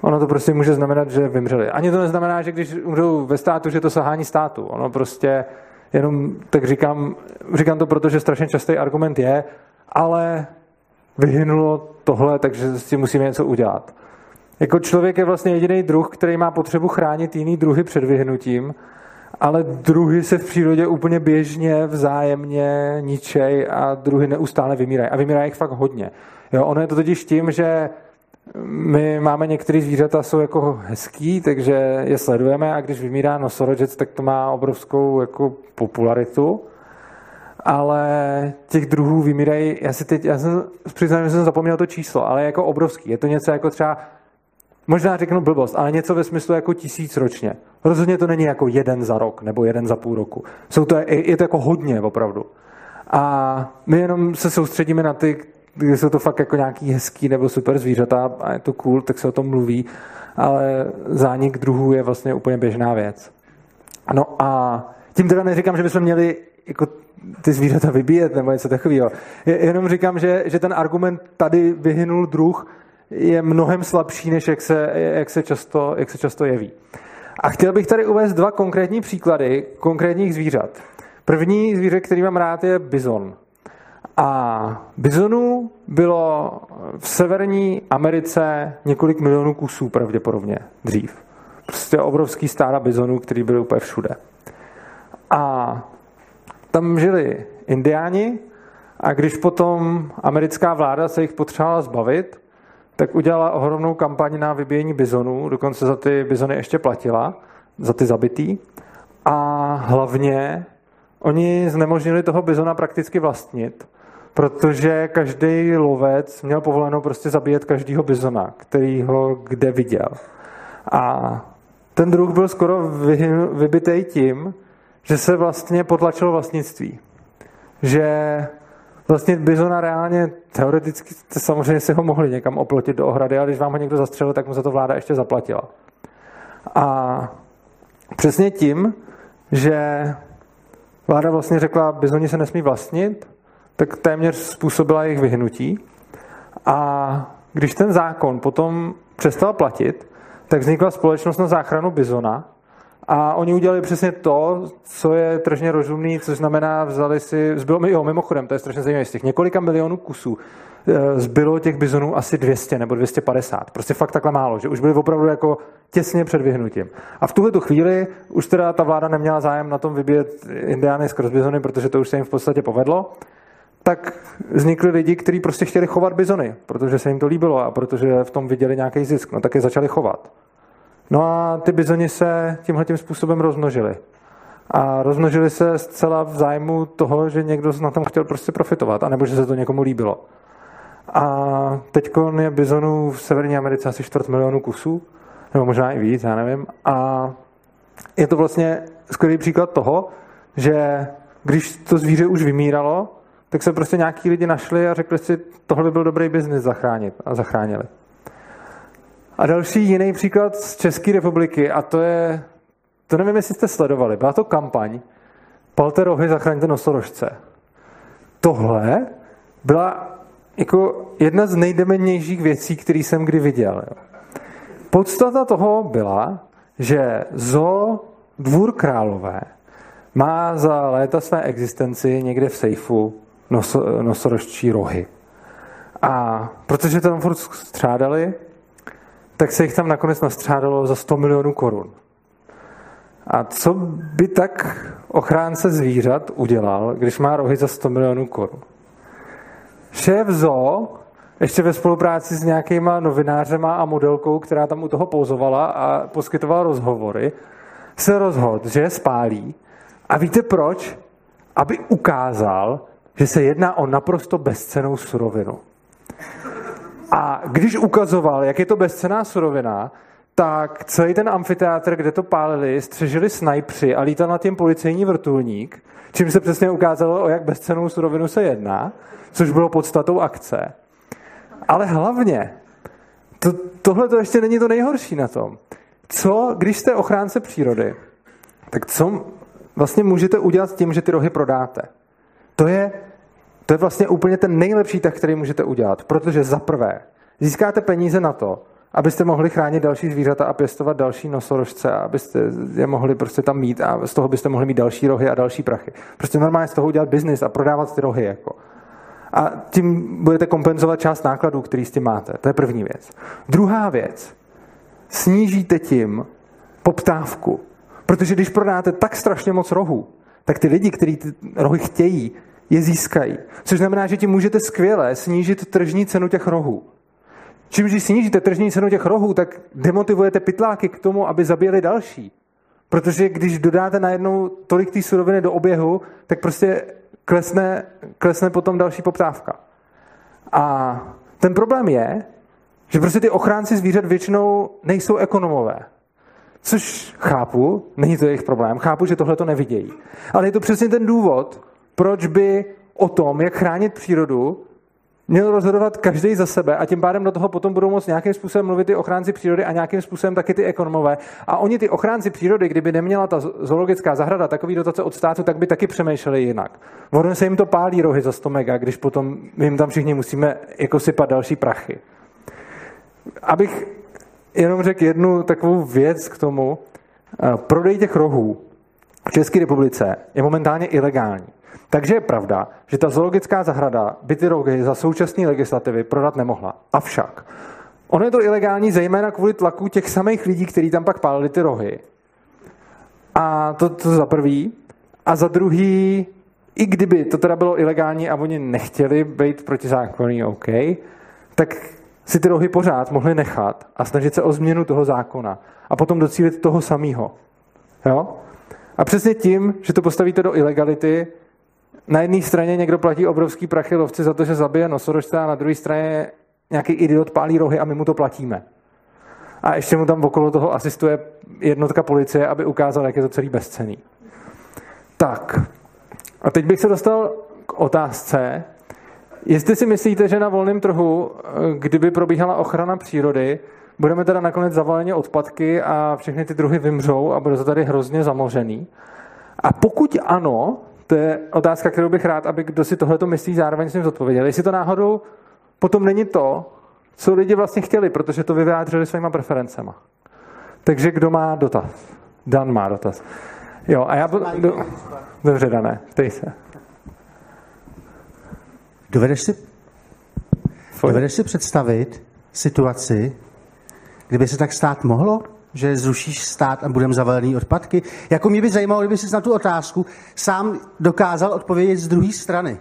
Ono to prostě může znamenat, že vymřeli. Ani to neznamená, že když umřou ve státu, že to selhání státu. Ono prostě jenom tak říkám, říkám to proto, že strašně častý argument je, ale vyhynulo tohle, takže s tím musíme něco udělat. Jako člověk je vlastně jediný druh, který má potřebu chránit jiný druhy před vyhnutím, ale druhy se v přírodě úplně běžně, vzájemně ničej a druhy neustále vymírají. A vymírá jich fakt hodně. Jo, ono je to totiž tím, že my máme některé zvířata, jsou jako hezký, takže je sledujeme a když vymírá nosorožec, tak to má obrovskou jako popularitu. Ale těch druhů vymírají, já si teď, já jsem přiznám, že jsem zapomněl to číslo, ale je jako obrovský. Je to něco jako třeba, možná řeknu blbost, ale něco ve smyslu jako tisíc ročně. Rozhodně to není jako jeden za rok nebo jeden za půl roku. Jsou to, je to jako hodně opravdu. A my jenom se soustředíme na ty, když jsou to fakt jako nějaký hezký nebo super zvířata a je to cool, tak se o tom mluví, ale zánik druhů je vlastně úplně běžná věc. No a tím teda neříkám, že bychom měli jako ty zvířata vybíjet nebo něco takového. Jenom říkám, že, že ten argument tady vyhynul druh je mnohem slabší, než jak se, jak se, často, jak se často jeví. A chtěl bych tady uvést dva konkrétní příklady konkrétních zvířat. První zvíře, který mám rád, je bizon. A bizonů bylo v severní Americe několik milionů kusů pravděpodobně dřív. Prostě obrovský stáda bizonů, který byly úplně všude. A tam žili indiáni a když potom americká vláda se jich potřebovala zbavit, tak udělala ohromnou kampaň na vybíjení bizonů, dokonce za ty bizony ještě platila, za ty zabitý. A hlavně oni znemožnili toho bizona prakticky vlastnit, protože každý lovec měl povoleno prostě zabíjet každýho bizona, který ho kde viděl. A ten druh byl skoro vybitý tím, že se vlastně potlačilo vlastnictví. Že vlastně bizona reálně, teoreticky samozřejmě si ho mohli někam oplotit do ohrady, ale když vám ho někdo zastřelil, tak mu za to vláda ještě zaplatila. A přesně tím, že vláda vlastně řekla, bizoni se nesmí vlastnit, tak téměř způsobila jejich vyhnutí. A když ten zákon potom přestal platit, tak vznikla společnost na záchranu bizona a oni udělali přesně to, co je tržně rozumný, což znamená, vzali si, zbylo jo, mimochodem, to je strašně zajímavé, z těch několika milionů kusů eh, zbylo těch bizonů asi 200 nebo 250. Prostě fakt takhle málo, že už byli opravdu jako těsně před vyhnutím. A v tuhle tu chvíli už teda ta vláda neměla zájem na tom vybíjet indiány skrz bizony, protože to už se jim v podstatě povedlo tak vznikli lidi, kteří prostě chtěli chovat bizony, protože se jim to líbilo a protože v tom viděli nějaký zisk, no tak je začali chovat. No a ty bizoni se tímhle tím způsobem rozmnožili. A rozmnožili se zcela v zájmu toho, že někdo na tom chtěl prostě profitovat, anebo že se to někomu líbilo. A teď je bizonů v Severní Americe asi čtvrt milionu kusů, nebo možná i víc, já nevím. A je to vlastně skvělý příklad toho, že když to zvíře už vymíralo, tak se prostě nějaký lidi našli a řekli si, tohle by byl dobrý biznis zachránit a zachránili. A další jiný příklad z České republiky, a to je, to nevím, jestli jste sledovali, byla to kampaň Palte rohy, zachraňte nosorožce. Tohle byla jako jedna z nejdemennějších věcí, které jsem kdy viděl. Podstata toho byla, že zo Dvůr Králové má za léta své existenci někde v sejfu noso, nosorožčí rohy. A protože tam furt střádali, tak se jich tam nakonec nastřádalo za 100 milionů korun. A co by tak ochránce zvířat udělal, když má rohy za 100 milionů korun? Šéf zoo, ještě ve spolupráci s nějakýma novinářema a modelkou, která tam u toho pouzovala a poskytovala rozhovory, se rozhodl, že je spálí. A víte proč? Aby ukázal, že se jedná o naprosto bezcenou surovinu. A když ukazoval, jak je to bezcená surovina, tak celý ten amfiteátr, kde to pálili, střežili snajpři a lítal na tím policejní vrtulník, čím se přesně ukázalo, o jak bezcenou surovinu se jedná, což bylo podstatou akce. Ale hlavně, to, tohle to ještě není to nejhorší na tom. Co, když jste ochránce přírody, tak co vlastně můžete udělat s tím, že ty rohy prodáte? To je to je vlastně úplně ten nejlepší tak, který můžete udělat, protože za prvé získáte peníze na to, abyste mohli chránit další zvířata a pěstovat další nosorožce a abyste je mohli prostě tam mít a z toho byste mohli mít další rohy a další prachy. Prostě normálně z toho udělat biznis a prodávat ty rohy. Jako. A tím budete kompenzovat část nákladů, který s tím máte. To je první věc. Druhá věc. Snížíte tím poptávku. Protože když prodáte tak strašně moc rohů, tak ty lidi, kteří ty rohy chtějí, je získají. Což znamená, že ti můžete skvěle snížit tržní cenu těch rohů. Čím, když snížíte tržní cenu těch rohů, tak demotivujete pytláky k tomu, aby zabili další. Protože když dodáte najednou tolik té suroviny do oběhu, tak prostě klesne, klesne potom další poptávka. A ten problém je, že prostě ty ochránci zvířat většinou nejsou ekonomové. Což chápu, není to jejich problém, chápu, že tohle to nevidějí. Ale je to přesně ten důvod, proč by o tom, jak chránit přírodu, měl rozhodovat každý za sebe a tím pádem do toho potom budou moct nějakým způsobem mluvit ty ochránci přírody a nějakým způsobem taky ty ekonomové. A oni ty ochránci přírody, kdyby neměla ta zoologická zahrada takový dotace od státu, tak by taky přemýšleli jinak. Ono se jim to pálí rohy za 100 mega, když potom jim tam všichni musíme jako sypat další prachy. Abych jenom řekl jednu takovou věc k tomu. Eh, prodej těch rohů v České republice je momentálně ilegální. Takže je pravda, že ta zoologická zahrada by ty rohy za současné legislativy prodat nemohla. Avšak, ono je to ilegální zejména kvůli tlaku těch samých lidí, kteří tam pak pálili ty rohy. A to, to za prvý. A za druhý, i kdyby to teda bylo ilegální a oni nechtěli být protizákonní, OK, tak si ty rohy pořád mohli nechat a snažit se o změnu toho zákona a potom docílit toho samého. Jo? A přesně tím, že to postavíte do ilegality, na jedné straně někdo platí obrovský prachy lovci za to, že zabije nosorožce a na druhé straně nějaký idiot pálí rohy a my mu to platíme. A ještě mu tam okolo toho asistuje jednotka policie, aby ukázal, jak je to celý bezcený. Tak. A teď bych se dostal k otázce, jestli si myslíte, že na volném trhu, kdyby probíhala ochrana přírody, budeme teda nakonec zavaleni odpadky a všechny ty druhy vymřou a bude to tady hrozně zamořený. A pokud ano, to je otázka, kterou bych rád, aby kdo si tohle myslí, zároveň s ním zodpověděl. Jestli to náhodou potom není to, co lidi vlastně chtěli, protože to vyjádřili svýma preferencema. Takže kdo má dotaz? Dan má dotaz. Jo, a já... Do... Dobře, Dané, ptej se. Dovedeš si, dovedeš si představit situaci, kdyby se tak stát mohlo? Že zrušíš stát a budeme zavalený odpadky? Jako mě by zajímalo, kdyby jsi na tu otázku sám dokázal odpovědět z druhé strany.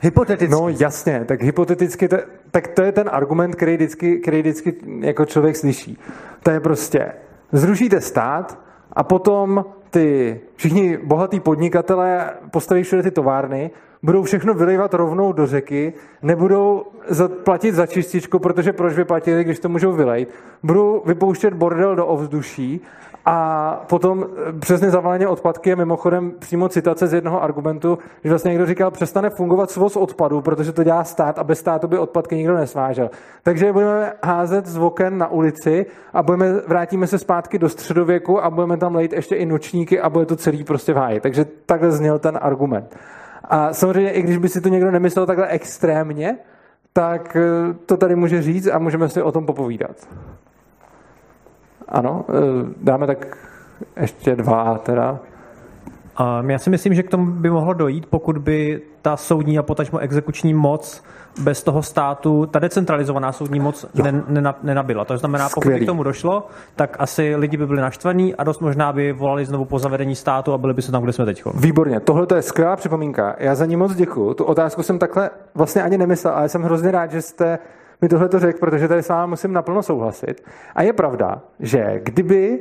Hypoteticky. No jasně, tak hypoteticky, to, tak to je ten argument, který vždycky, který vždycky jako člověk slyší. To je prostě, zrušíte stát a potom ty všichni bohatí podnikatelé postaví všude ty továrny, budou všechno vylivat rovnou do řeky, nebudou platit za čističku, protože proč by platili, když to můžou vylejt, budou vypouštět bordel do ovzduší a potom přesně zavaleně odpadky je mimochodem přímo citace z jednoho argumentu, že vlastně někdo říkal, přestane fungovat svoz odpadů, protože to dělá stát a bez státu by odpadky nikdo nesvážel. Takže budeme házet z oken na ulici a budeme, vrátíme se zpátky do středověku a budeme tam lejt ještě i nočníky a bude to celý prostě v háji. Takže takhle zněl ten argument. A samozřejmě, i když by si to někdo nemyslel takhle extrémně, tak eh, to tady může říct a můžeme si o tom popovídat. Ano, eh, dáme tak ještě dva teda. Já si myslím, že k tomu by mohlo dojít, pokud by ta soudní a potažmo exekuční moc bez toho státu, ta decentralizovaná soudní moc nenabila. To znamená, pokud Skvělý. by k tomu došlo, tak asi lidi by byli naštvaní a dost možná by volali znovu po zavedení státu a byli by se tam, kde jsme teď. Výborně, tohle je skvělá připomínka. Já za ní moc děkuji. Tu otázku jsem takhle vlastně ani nemyslel, ale jsem hrozně rád, že jste mi tohle to řekl, protože tady s vámi musím naplno souhlasit. A je pravda, že kdyby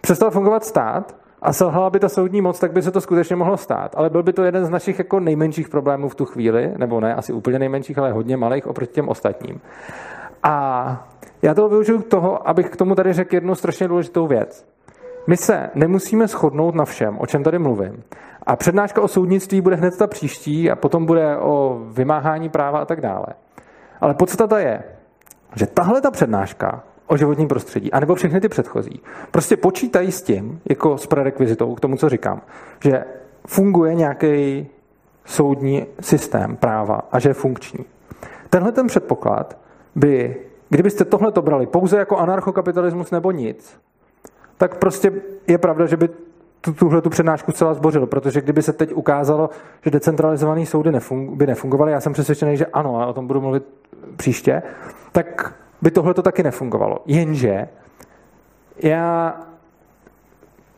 přestal fungovat stát, a selhala by ta soudní moc, tak by se to skutečně mohlo stát. Ale byl by to jeden z našich jako nejmenších problémů v tu chvíli, nebo ne asi úplně nejmenších, ale hodně malých oproti těm ostatním. A já to využiju k toho, abych k tomu tady řekl jednu strašně důležitou věc. My se nemusíme shodnout na všem, o čem tady mluvím. A přednáška o soudnictví bude hned ta příští a potom bude o vymáhání práva a tak dále. Ale podstata je, že tahle ta přednáška o životním prostředí, anebo všechny ty předchozí, prostě počítají s tím, jako s prerekvizitou k tomu, co říkám, že funguje nějaký soudní systém práva a že je funkční. Tenhle ten předpoklad by, kdybyste tohle to brali pouze jako anarchokapitalismus nebo nic, tak prostě je pravda, že by tuhle tu přednášku celá zbořil, protože kdyby se teď ukázalo, že decentralizované soudy nefung, by nefungovaly, já jsem přesvědčený, že ano, ale o tom budu mluvit příště, tak by tohle to taky nefungovalo. Jenže já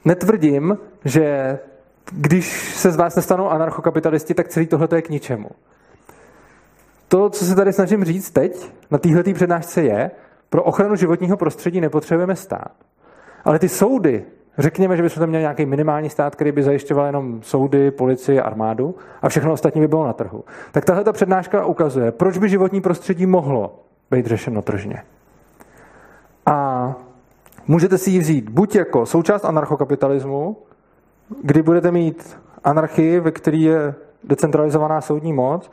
netvrdím, že když se z vás nestanou anarchokapitalisti, tak celý tohle je k ničemu. To, co se tady snažím říct teď na téhle přednášce je, pro ochranu životního prostředí nepotřebujeme stát. Ale ty soudy, řekněme, že bychom tam měli nějaký minimální stát, který by zajišťoval jenom soudy, policii, armádu a všechno ostatní by bylo na trhu. Tak tahle ta přednáška ukazuje, proč by životní prostředí mohlo být řešeno tržně. A můžete si ji vzít buď jako součást anarchokapitalismu, kdy budete mít anarchii, ve které je decentralizovaná soudní moc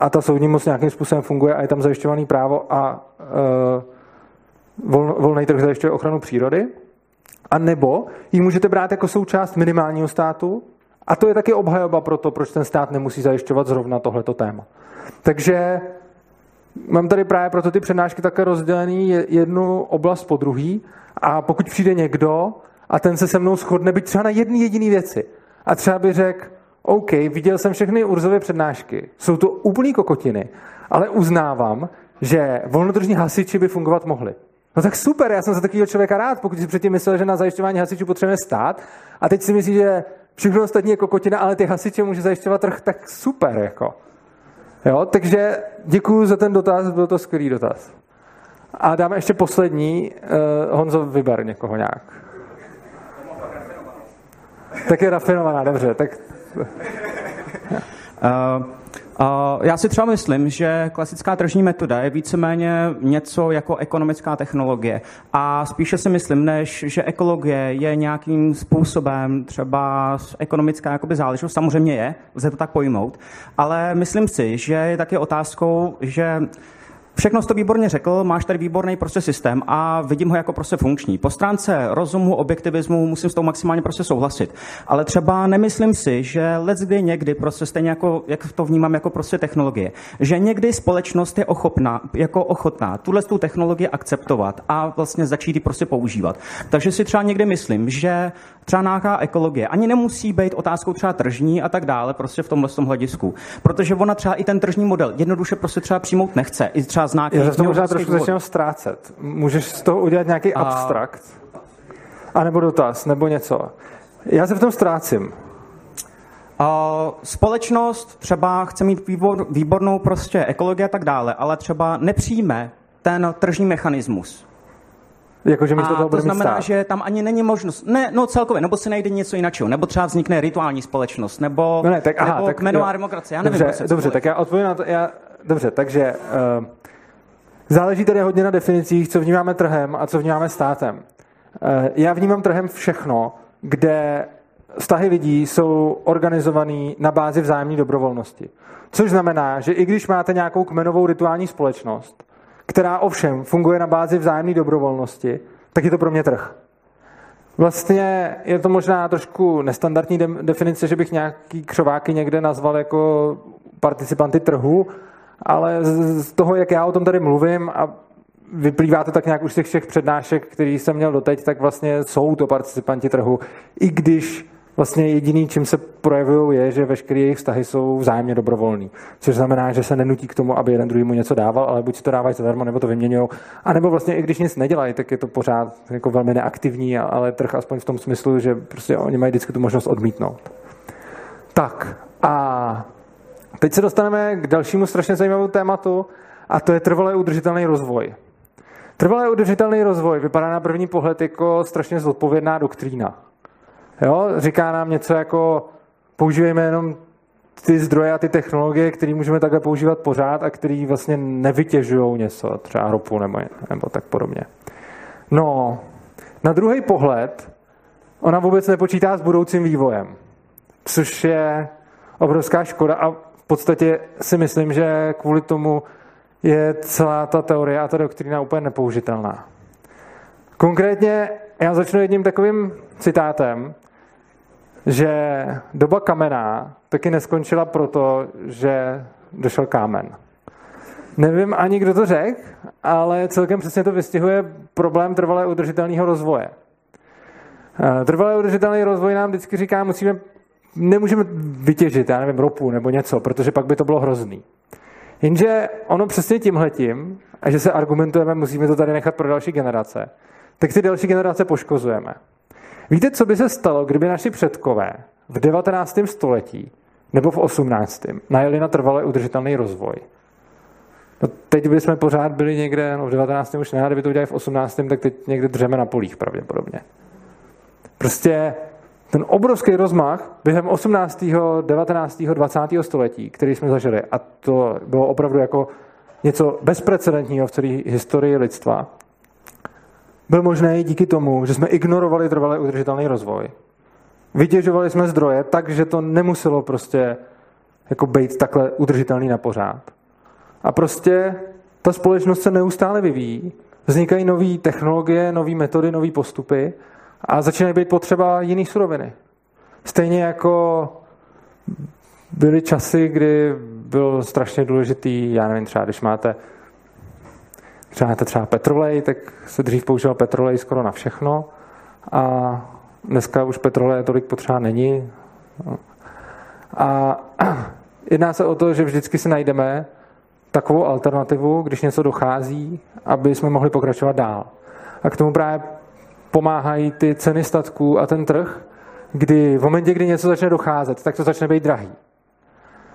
a ta soudní moc nějakým způsobem funguje a je tam zajišťovaný právo a uh, vol, volný trh zajišťuje ochranu přírody. A nebo ji můžete brát jako součást minimálního státu a to je taky obhajoba pro to, proč ten stát nemusí zajišťovat zrovna tohleto téma. Takže mám tady právě proto ty přednášky také rozdělený jednu oblast po druhý a pokud přijde někdo a ten se se mnou shodne byť třeba na jedné jediné věci a třeba by řekl, OK, viděl jsem všechny Urzové přednášky, jsou to úplný kokotiny, ale uznávám, že volnodržní hasiči by fungovat mohli. No tak super, já jsem za takového člověka rád, pokud si předtím myslel, že na zajišťování hasičů potřebujeme stát a teď si myslí, že všechno ostatní je kokotina, ale ty hasiče může zajišťovat trh, tak super, jako. Jo, takže děkuji za ten dotaz, byl to skvělý dotaz. A dáme ještě poslední. Uh, Honzo, vyber někoho nějak. Tak je rafinovaná, dobře. Tak... Uh, Já si třeba myslím, že klasická tržní metoda je víceméně něco jako ekonomická technologie. A spíše si myslím, než že ekologie je nějakým způsobem třeba ekonomická jakoby záležitost. Samozřejmě je, lze to tak pojmout. Ale myslím si, že je taky otázkou, že Všechno jsi to výborně řekl, máš tady výborný prostě systém a vidím ho jako prostě funkční. Po stránce rozumu, objektivismu musím s tou maximálně prostě souhlasit. Ale třeba nemyslím si, že let kdy někdy prostě stejně jako, jak to vnímám jako prostě technologie, že někdy společnost je ochotná, jako ochotná tuhle tu technologii akceptovat a vlastně začít ji prostě používat. Takže si třeba někdy myslím, že třeba nějaká ekologie ani nemusí být otázkou třeba tržní a tak dále, prostě v tomhle tom hledisku. Protože ona třeba i ten tržní model jednoduše prostě třeba přijmout nechce. I třeba zná Já to možná trošku začínám ztrácet. Můžeš z toho udělat nějaký a... abstrakt? A nebo dotaz, nebo něco. Já se v tom ztrácím. Uh, společnost třeba chce mít výbor, výbornou prostě ekologii a tak dále, ale třeba nepřijme ten tržní mechanismus. Jako, že a toho to znamená, stát. že tam ani není možnost, ne, no celkově, nebo se najde něco jiného, nebo třeba vznikne rituální společnost, nebo, no ne, tak, aha, nebo tak, kmenová demokracie, já nevím. Dobře, dobře tak já odpovím na to, já, dobře, takže uh, záleží tady hodně na definicích, co vnímáme trhem a co vnímáme státem. Uh, já vnímám trhem všechno, kde vztahy lidí jsou organizované na bázi vzájemné dobrovolnosti. Což znamená, že i když máte nějakou kmenovou rituální společnost, která ovšem funguje na bázi vzájemné dobrovolnosti, tak je to pro mě trh. Vlastně je to možná trošku nestandardní de- definice, že bych nějaký křováky někde nazval jako participanty trhu, ale z toho, jak já o tom tady mluvím a vyplývá to tak nějak už z těch všech přednášek, který jsem měl doteď, tak vlastně jsou to participanti trhu. I když vlastně jediný, čím se projevují, je, že veškeré jejich vztahy jsou vzájemně dobrovolný. Což znamená, že se nenutí k tomu, aby jeden druhýmu něco dával, ale buď si to dávají zadarmo, nebo to vyměňují. A nebo vlastně i když nic nedělají, tak je to pořád jako velmi neaktivní, ale trh aspoň v tom smyslu, že prostě oni mají vždycky tu možnost odmítnout. Tak a teď se dostaneme k dalšímu strašně zajímavému tématu a to je trvalý udržitelný rozvoj. Trvalý udržitelný rozvoj vypadá na první pohled jako strašně zodpovědná doktrína. Jo? Říká nám něco jako používejme jenom ty zdroje a ty technologie, které můžeme takhle používat pořád a které vlastně nevytěžují něco, třeba ropu nebo, nebo tak podobně. No, na druhý pohled ona vůbec nepočítá s budoucím vývojem, což je obrovská škoda a v podstatě si myslím, že kvůli tomu je celá ta teorie a ta doktrína úplně nepoužitelná. Konkrétně já začnu jedním takovým citátem, že doba kamená taky neskončila proto, že došel kámen. Nevím ani, kdo to řekl, ale celkem přesně to vystihuje problém trvalé udržitelného rozvoje. Eh, trvalé udržitelný rozvoj nám vždycky říká, musíme, nemůžeme vytěžit, já nevím, ropu nebo něco, protože pak by to bylo hrozný. Jenže ono přesně tímhletím, a že se argumentujeme, musíme to tady nechat pro další generace, tak ty další generace poškozujeme. Víte, co by se stalo, kdyby naši předkové v 19. století nebo v 18. najeli na trvalé udržitelný rozvoj? No teď bychom pořád byli někde, no v 19. už ne, kdyby to udělali v 18. tak teď někde dřeme na polích pravděpodobně. Prostě ten obrovský rozmach během 18., 19., 20. století, který jsme zažili, a to bylo opravdu jako něco bezprecedentního v celé historii lidstva, byl možný díky tomu, že jsme ignorovali trvalý udržitelný rozvoj. Vytěžovali jsme zdroje tak, že to nemuselo prostě jako být takhle udržitelný na pořád. A prostě ta společnost se neustále vyvíjí, vznikají nové technologie, nové metody, nové postupy a začínají být potřeba jiné suroviny. Stejně jako byly časy, kdy byl strašně důležitý, já nevím, třeba když máte máte třeba petrolej, tak se dřív používal petrolej skoro na všechno a dneska už petroleje tolik potřeba není. A jedná se o to, že vždycky si najdeme takovou alternativu, když něco dochází, aby jsme mohli pokračovat dál. A k tomu právě pomáhají ty ceny statků a ten trh, kdy v momentě, kdy něco začne docházet, tak to začne být drahý.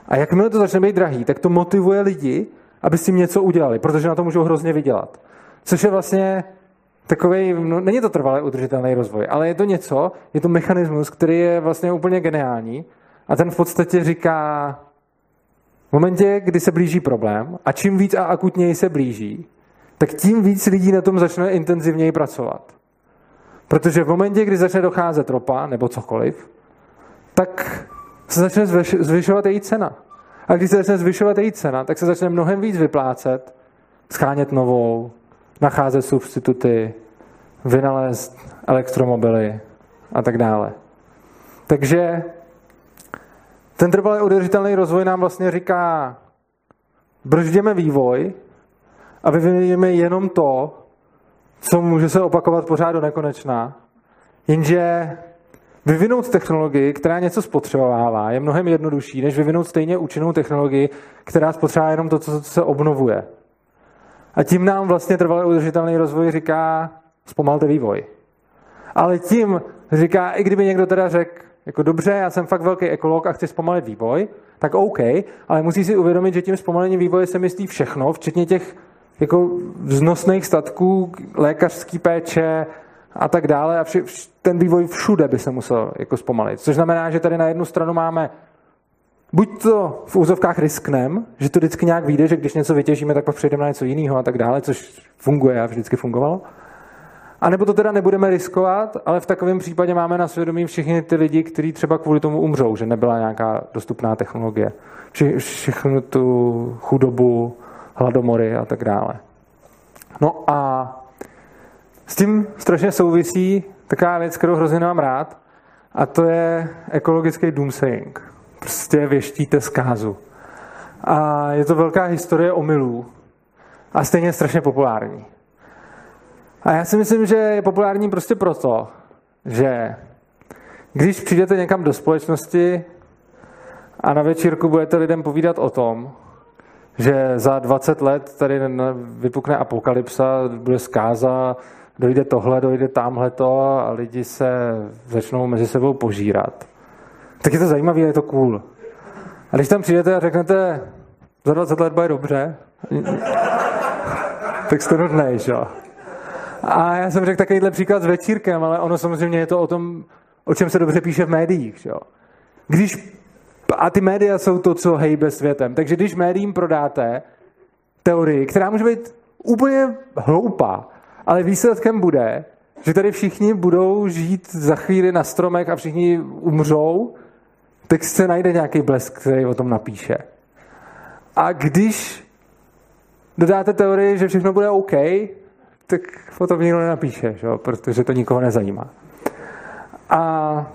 A jakmile to začne být drahý, tak to motivuje lidi, aby s tím něco udělali, protože na to můžou hrozně vydělat. Což je vlastně takový, no, není to trvalé udržitelný rozvoj, ale je to něco, je to mechanismus, který je vlastně úplně geniální a ten v podstatě říká, v momentě, kdy se blíží problém a čím víc a akutněji se blíží, tak tím víc lidí na tom začne intenzivněji pracovat. Protože v momentě, kdy začne docházet ropa nebo cokoliv, tak se začne zvyšovat její cena. A když se začne zvyšovat její cena, tak se začne mnohem víc vyplácet, schánět novou, nacházet substituty, vynalézt elektromobily a tak dále. Takže ten trvalý udržitelný rozvoj nám vlastně říká, bržděme vývoj a vyvinujeme jenom to, co může se opakovat pořád do nekonečna. Jenže vyvinout technologii, která něco spotřebovává, je mnohem jednodušší, než vyvinout stejně účinnou technologii, která spotřebuje jenom to, co se obnovuje. A tím nám vlastně trvalý udržitelný rozvoj říká, zpomalte vývoj. Ale tím říká, i kdyby někdo teda řekl, jako dobře, já jsem fakt velký ekolog a chci zpomalit vývoj, tak OK, ale musí si uvědomit, že tím zpomalením vývoje se myslí všechno, včetně těch jako vznosných statků, lékařský péče a tak dále a vši, ten vývoj všude by se musel jako zpomalit. Což znamená, že tady na jednu stranu máme buď to v úzovkách risknem, že to vždycky nějak vyjde, že když něco vytěžíme, tak pak přejdeme na něco jiného a tak dále, což funguje a vždycky fungovalo. A nebo to teda nebudeme riskovat, ale v takovém případě máme na svědomí všichni ty lidi, kteří třeba kvůli tomu umřou, že nebyla nějaká dostupná technologie. Vši, všechnu tu chudobu, hladomory a tak dále. No a s tím strašně souvisí taková věc, kterou hrozně mám rád, a to je ekologický doomsaying. Prostě věštíte zkázu. A je to velká historie omylů. A stejně strašně populární. A já si myslím, že je populární prostě proto, že když přijdete někam do společnosti a na večírku budete lidem povídat o tom, že za 20 let tady vypukne apokalypsa, bude zkáza, dojde tohle, dojde tamhle to a lidi se začnou mezi sebou požírat. Tak je to zajímavé, je to cool. A když tam přijdete a řeknete, za 20 let bude dobře, tak jste nudnej, že A já jsem řekl takovýhle příklad s večírkem, ale ono samozřejmě je to o tom, o čem se dobře píše v médiích, že Když a ty média jsou to, co hejbe světem. Takže když médiím prodáte teorii, která může být úplně hloupá, ale výsledkem bude, že tady všichni budou žít za chvíli na stromech a všichni umřou, tak se najde nějaký blesk, který o tom napíše. A když dodáte teorii, že všechno bude OK, tak o tom nikdo nenapíše, že? protože to nikoho nezajímá. A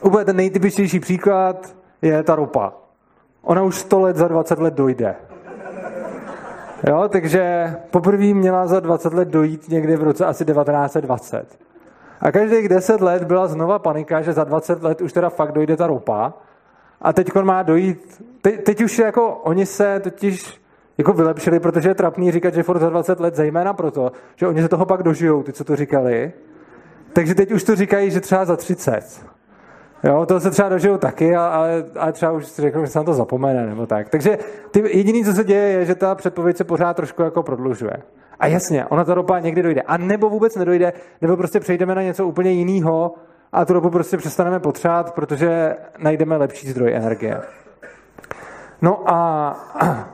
úplně ten nejtypičtější příklad je ta ropa. Ona už 100 let za 20 let dojde. Jo, takže poprvé měla za 20 let dojít někdy v roce asi 1920. A každých 10 let byla znova panika, že za 20 let už teda fakt dojde ta ropa. A teď má dojít, teď, teď už jako oni se totiž jako vylepšili, protože je trapný říkat, že furt za 20 let, zejména proto, že oni se toho pak dožijou, ty, co to říkali. Takže teď už to říkají, že třeba za 30. Jo, to se třeba dožijou taky, ale, ale třeba už si řeknu, že se na to zapomene nebo tak. Takže ty, jediný, co se děje, je, že ta předpověď se pořád trošku jako prodlužuje. A jasně, ona ta ropa někdy dojde. A nebo vůbec nedojde, nebo prostě přejdeme na něco úplně jiného a tu ropu prostě přestaneme potřebovat, protože najdeme lepší zdroj energie. No a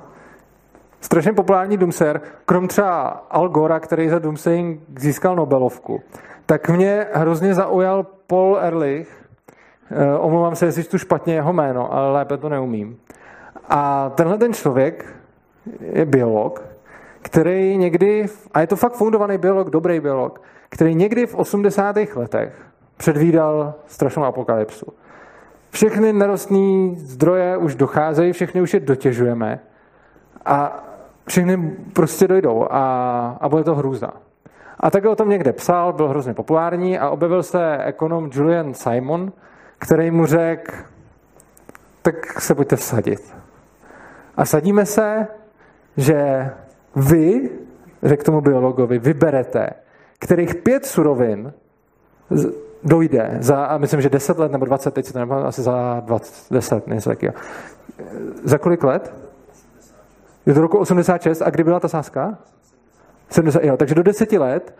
strašně populární Doomsayer, krom třeba Al Gora, který za Doomsaying získal Nobelovku, tak mě hrozně zaujal Paul Ehrlich, Eh, omlouvám se, jestli tu špatně jeho jméno, ale lépe to neumím. A tenhle ten člověk je biolog, který někdy, a je to fakt fundovaný biolog, dobrý biolog, který někdy v 80. letech předvídal strašnou apokalypsu. Všechny nerostné zdroje už docházejí, všechny už je dotěžujeme a všechny prostě dojdou a, a bude to hrůza. A tak o tom někde psal, byl hrozně populární a objevil se ekonom Julian Simon, který mu řekl, tak se pojďte vsadit. A sadíme se, že vy, řekl tomu biologovi, vyberete, kterých pět surovin dojde za, a myslím, že 10 let nebo 20, teď se to nemám, asi za 20, 10, něco takového. Za kolik let? Je to roku 86 a kdy byla ta sázka? 70, jo, takže do 10 let,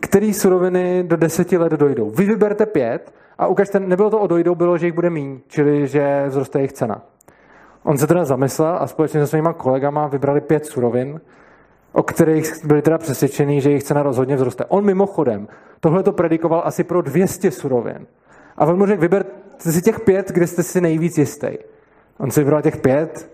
který suroviny do 10 let dojdou. Vy vyberte pět a ukažte, nebylo to o dojdou, bylo, že jich bude míň, čili že vzroste jejich cena. On se teda zamyslel a společně se svýma kolegama vybrali pět surovin, o kterých byli teda přesvědčení, že jejich cena rozhodně vzroste. On mimochodem tohle to predikoval asi pro 200 surovin. A on mu řekl, vyberte si těch pět, kde jste si nejvíc jistý. On si vybral těch pět,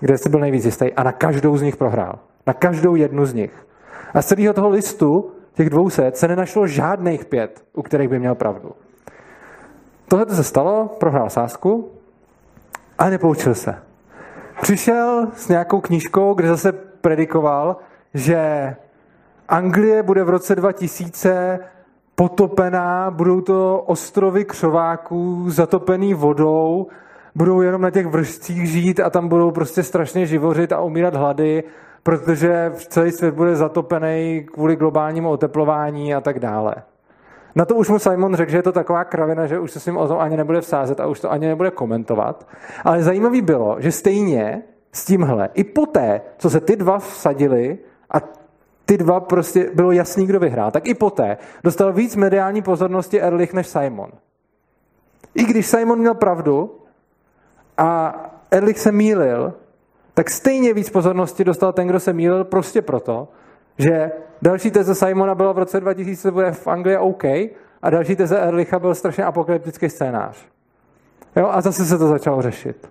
kde jste byl nejvíc jistý a na každou z nich prohrál. Na každou jednu z nich. A z celého toho listu, těch 200, se nenašlo žádných pět, u kterých by měl pravdu. Tohle se stalo, prohrál sásku, ale nepoučil se. Přišel s nějakou knížkou, kde zase predikoval, že Anglie bude v roce 2000 potopená, budou to ostrovy křováků zatopený vodou, budou jenom na těch vršcích žít a tam budou prostě strašně živořit a umírat hlady, protože celý svět bude zatopený kvůli globálnímu oteplování a tak dále. Na to už mu Simon řekl, že je to taková kravina, že už se s ním o tom ani nebude vsázet a už to ani nebude komentovat. Ale zajímavý bylo, že stejně s tímhle, i poté, co se ty dva vsadili a ty dva prostě bylo jasný, kdo vyhrál, tak i poté dostal víc mediální pozornosti Erlich než Simon. I když Simon měl pravdu a Erlich se mýlil, tak stejně víc pozornosti dostal ten, kdo se mýlil, prostě proto, že další teze Simona byla v roce 2000 bude v Anglii OK a další teze Erlicha byl strašně apokalyptický scénář. Jo, a zase se to začalo řešit.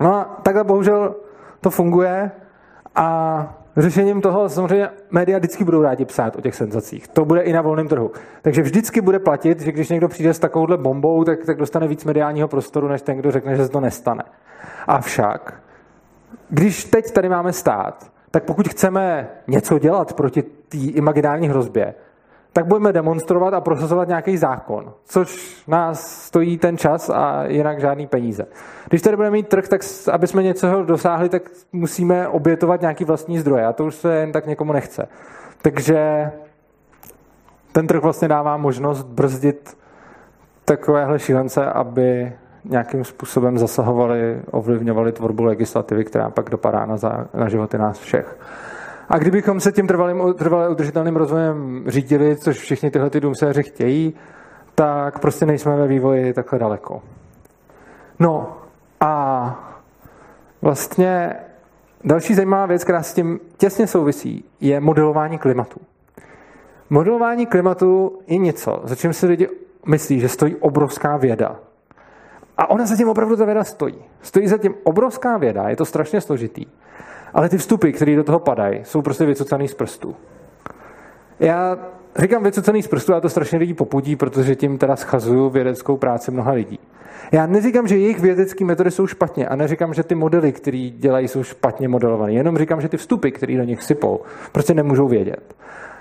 No a takhle bohužel to funguje a řešením toho samozřejmě média vždycky budou rádi psát o těch senzacích. To bude i na volném trhu. Takže vždycky bude platit, že když někdo přijde s takovouhle bombou, tak, tak dostane víc mediálního prostoru, než ten, kdo řekne, že se to nestane. Avšak, když teď tady máme stát, tak pokud chceme něco dělat proti té imaginární hrozbě, tak budeme demonstrovat a prosazovat nějaký zákon, což nás stojí ten čas a jinak žádný peníze. Když tady budeme mít trh, tak aby jsme něco dosáhli, tak musíme obětovat nějaký vlastní zdroje a to už se jen tak někomu nechce. Takže ten trh vlastně dává možnost brzdit takovéhle šílence, aby nějakým způsobem zasahovali, ovlivňovali tvorbu legislativy, která pak dopadá na, za, na životy nás všech. A kdybychom se tím trvalým, trvalým udržitelným rozvojem řídili, což všichni tyhle ty důmséři chtějí, tak prostě nejsme ve vývoji takhle daleko. No a vlastně další zajímavá věc, která s tím těsně souvisí, je modelování klimatu. Modelování klimatu je něco, za čím si lidi myslí, že stojí obrovská věda. A ona za tím opravdu ta věda stojí. Stojí za tím obrovská věda, je to strašně složitý. Ale ty vstupy, které do toho padají, jsou prostě vycucaný z prstů. Já říkám vycucaný z prstů a to strašně lidí popudí, protože tím teda schazuju vědeckou práci mnoha lidí. Já neříkám, že jejich vědecké metody jsou špatně a neříkám, že ty modely, které dělají, jsou špatně modelované. Jenom říkám, že ty vstupy, které do nich sypou, prostě nemůžou vědět.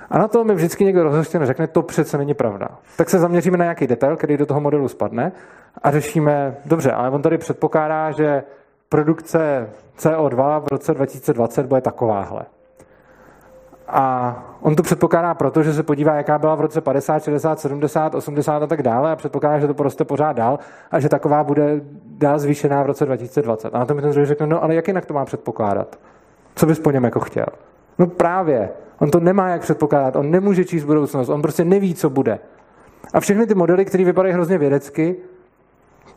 A na to mi vždycky někdo rozhořčeně řekne, to přece není pravda. Tak se zaměříme na nějaký detail, který do toho modelu spadne a řešíme, dobře, ale on tady předpokládá, že produkce CO2 v roce 2020 bude takováhle. A on to předpokládá proto, že se podívá, jaká byla v roce 50, 60, 70, 80 a tak dále a předpokládá, že to poroste pořád dál a že taková bude dál zvýšená v roce 2020. A na to mi ten druhý řekne, no ale jak jinak to má předpokládat? Co bys po něm jako chtěl? No právě, on to nemá jak předpokládat, on nemůže číst budoucnost, on prostě neví, co bude. A všechny ty modely, které vypadají hrozně vědecky,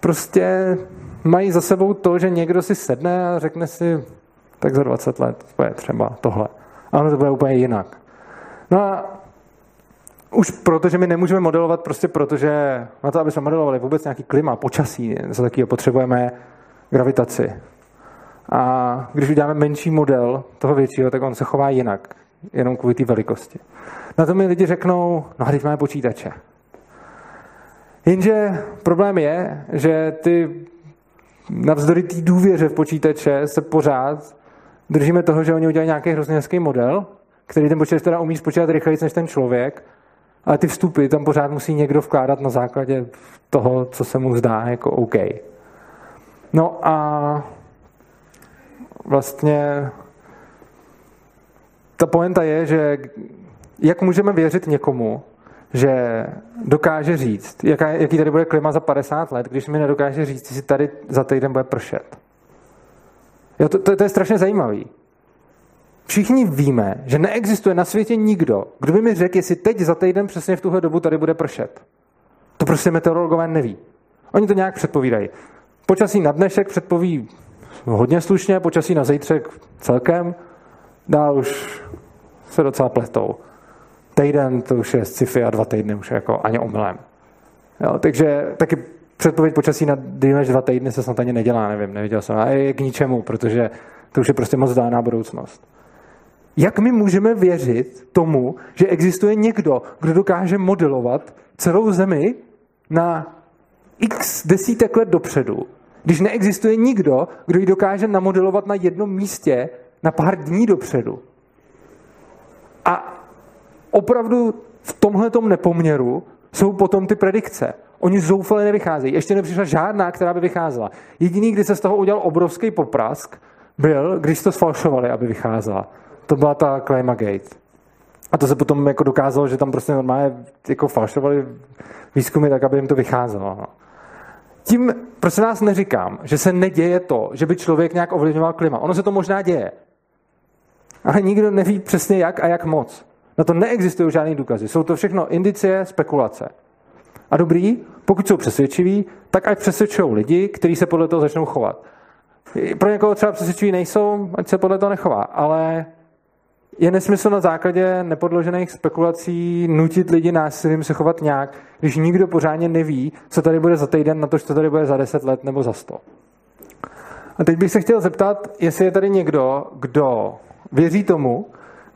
prostě mají za sebou to, že někdo si sedne a řekne si, tak za 20 let je třeba tohle. A ono to bude úplně jinak. No a už proto, že my nemůžeme modelovat prostě proto, že na to, aby jsme modelovali vůbec nějaký klima, počasí, za takového potřebujeme gravitaci. A když uděláme menší model toho většího, tak on se chová jinak, jenom kvůli té velikosti. Na to mi lidi řeknou, no a teď máme počítače. Jenže problém je, že ty navzdory té důvěře v počítače se pořád držíme toho, že oni udělají nějaký hrozně hezký model, který ten počítač teda umí spočítat rychleji než ten člověk, ale ty vstupy tam pořád musí někdo vkládat na základě toho, co se mu zdá jako OK. No a vlastně ta poenta je, že jak můžeme věřit někomu, že dokáže říct, jaká, jaký tady bude klima za 50 let, když mi nedokáže říct, jestli tady za týden bude pršet. Jo, to, to, to je strašně zajímavý. Všichni víme, že neexistuje na světě nikdo, kdo by mi řekl, jestli teď za týden přesně v tuhle dobu tady bude pršet. To prostě meteorologové neví. Oni to nějak předpovídají. Počasí na dnešek předpoví hodně slušně, počasí na zítřek celkem, dál už se docela pletou. Týden to už je sci-fi a dva týdny už je jako ani omylem. Jo, takže taky předpověď počasí na díl než dva týdny se snad ani nedělá, nevím, neviděl jsem. A je k ničemu, protože to už je prostě moc dáná budoucnost. Jak my můžeme věřit tomu, že existuje někdo, kdo dokáže modelovat celou zemi na x desítek let dopředu, když neexistuje nikdo, kdo ji dokáže namodelovat na jednom místě na pár dní dopředu. A opravdu v tomhle nepoměru jsou potom ty predikce. Oni zoufale nevycházejí. Ještě nepřišla žádná, která by vycházela. Jediný, kdy se z toho udělal obrovský poprask, byl, když to sfalšovali, aby vycházela. To byla ta Gate. A to se potom jako dokázalo, že tam prostě normálně jako falšovali výzkumy tak, aby jim to vycházelo. No. Tím, prosím nás, neříkám, že se neděje to, že by člověk nějak ovlivňoval klima. Ono se to možná děje. Ale nikdo neví přesně jak a jak moc. Na to neexistují žádné důkazy. Jsou to všechno indicie, spekulace. A dobrý, pokud jsou přesvědčiví, tak ať přesvědčují lidi, kteří se podle toho začnou chovat. Pro někoho třeba přesvědčiví nejsou, ať se podle toho nechová, ale je nesmysl na základě nepodložených spekulací nutit lidi násilím se chovat nějak, když nikdo pořádně neví, co tady bude za týden, na to, co tady bude za deset let nebo za sto. A teď bych se chtěl zeptat, jestli je tady někdo, kdo věří tomu,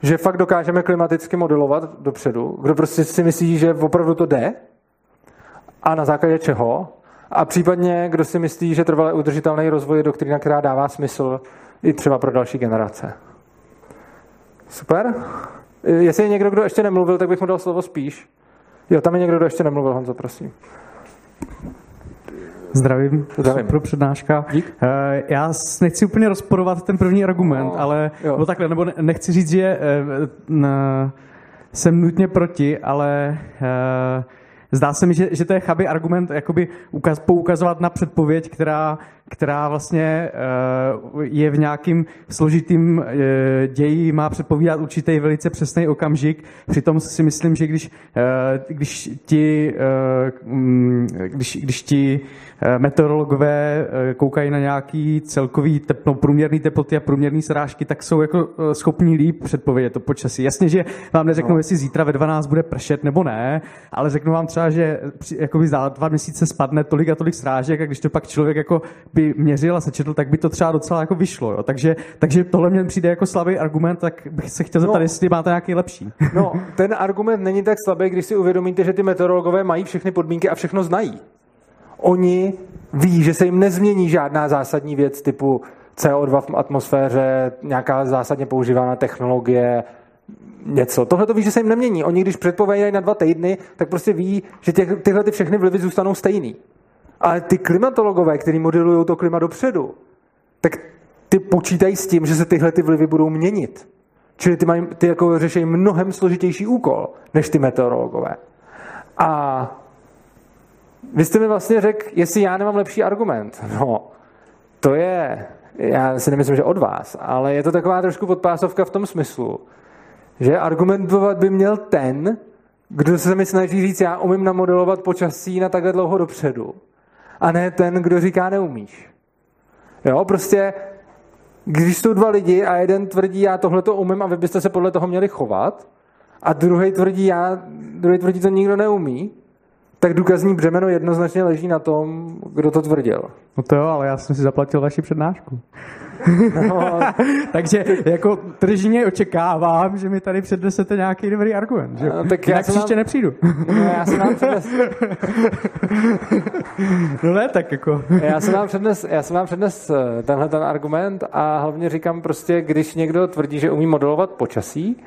že fakt dokážeme klimaticky modelovat dopředu, kdo prostě si myslí, že opravdu to jde a na základě čeho, a případně kdo si myslí, že trvalé udržitelný rozvoj je doktrina, která dává smysl i třeba pro další generace. Super. Jestli je někdo, kdo ještě nemluvil, tak bych mu dal slovo spíš. Jo, tam je někdo, kdo ještě nemluvil, Honzo, prosím. Zdravím, Zdravím. pro přednáška. Dík. Eh, já nechci úplně rozporovat ten první argument, no, ale jo. nebo takhle, nebo nechci říct, že eh, jsem nutně proti, ale eh, zdá se mi, že, že to je chabý argument jakoby ukaz, poukazovat na předpověď, která, která vlastně uh, je v nějakým složitým uh, ději, má předpovídat určitý velice přesný okamžik. Přitom si myslím, že když, uh, když ti, um, když, když ti Eh, meteorologové eh, koukají na nějaký celkový teplo, průměrný teploty a průměrný srážky, tak jsou jako eh, schopní líp předpovědět to počasí. Jasně, že vám neřeknou, no. jestli zítra ve 12 bude pršet nebo ne, ale řeknu vám třeba, že jakoby za dva měsíce spadne tolik a tolik srážek a když to pak člověk jako by měřil a sečetl, tak by to třeba docela jako vyšlo. Jo. Takže, takže tohle mě přijde jako slabý argument, tak bych se chtěl zeptat, no, jestli máte nějaký lepší. No, ten argument není tak slabý, když si uvědomíte, že ty meteorologové mají všechny podmínky a všechno znají. Oni ví, že se jim nezmění žádná zásadní věc typu CO2 v atmosféře, nějaká zásadně používaná technologie, něco. Tohle to ví, že se jim nemění. Oni, když předpovídají na dva týdny, tak prostě ví, že těch, tyhle ty všechny vlivy zůstanou stejný. Ale ty klimatologové, kteří modelují to klima dopředu, tak ty počítají s tím, že se tyhle ty vlivy budou měnit. Čili ty, mají, ty jako řeší mnohem složitější úkol, než ty meteorologové. A vy jste mi vlastně řekl, jestli já nemám lepší argument. No, to je, já si nemyslím, že od vás, ale je to taková trošku podpásovka v tom smyslu, že argumentovat by měl ten, kdo se mi snaží říct, já umím namodelovat počasí na takhle dlouho dopředu. A ne ten, kdo říká, neumíš. Jo, prostě, když jsou dva lidi a jeden tvrdí, já tohle to umím a vy byste se podle toho měli chovat, a druhý tvrdí, já, druhý tvrdí, to nikdo neumí, tak důkazní břemeno jednoznačně leží na tom, kdo to tvrdil. No to jo, ale já jsem si zaplatil vaši přednášku. No, Takže jako tržně očekávám, že mi tady přednesete nějaký dobrý argument. Že? No, tak já příště vám... nepřijdu. No, já jsem vám přednes... no ne, tak jako... já jsem vám přednes, já jsem vám přednes eh, tenhle ten argument a hlavně říkám prostě, když někdo tvrdí, že umí modelovat počasí,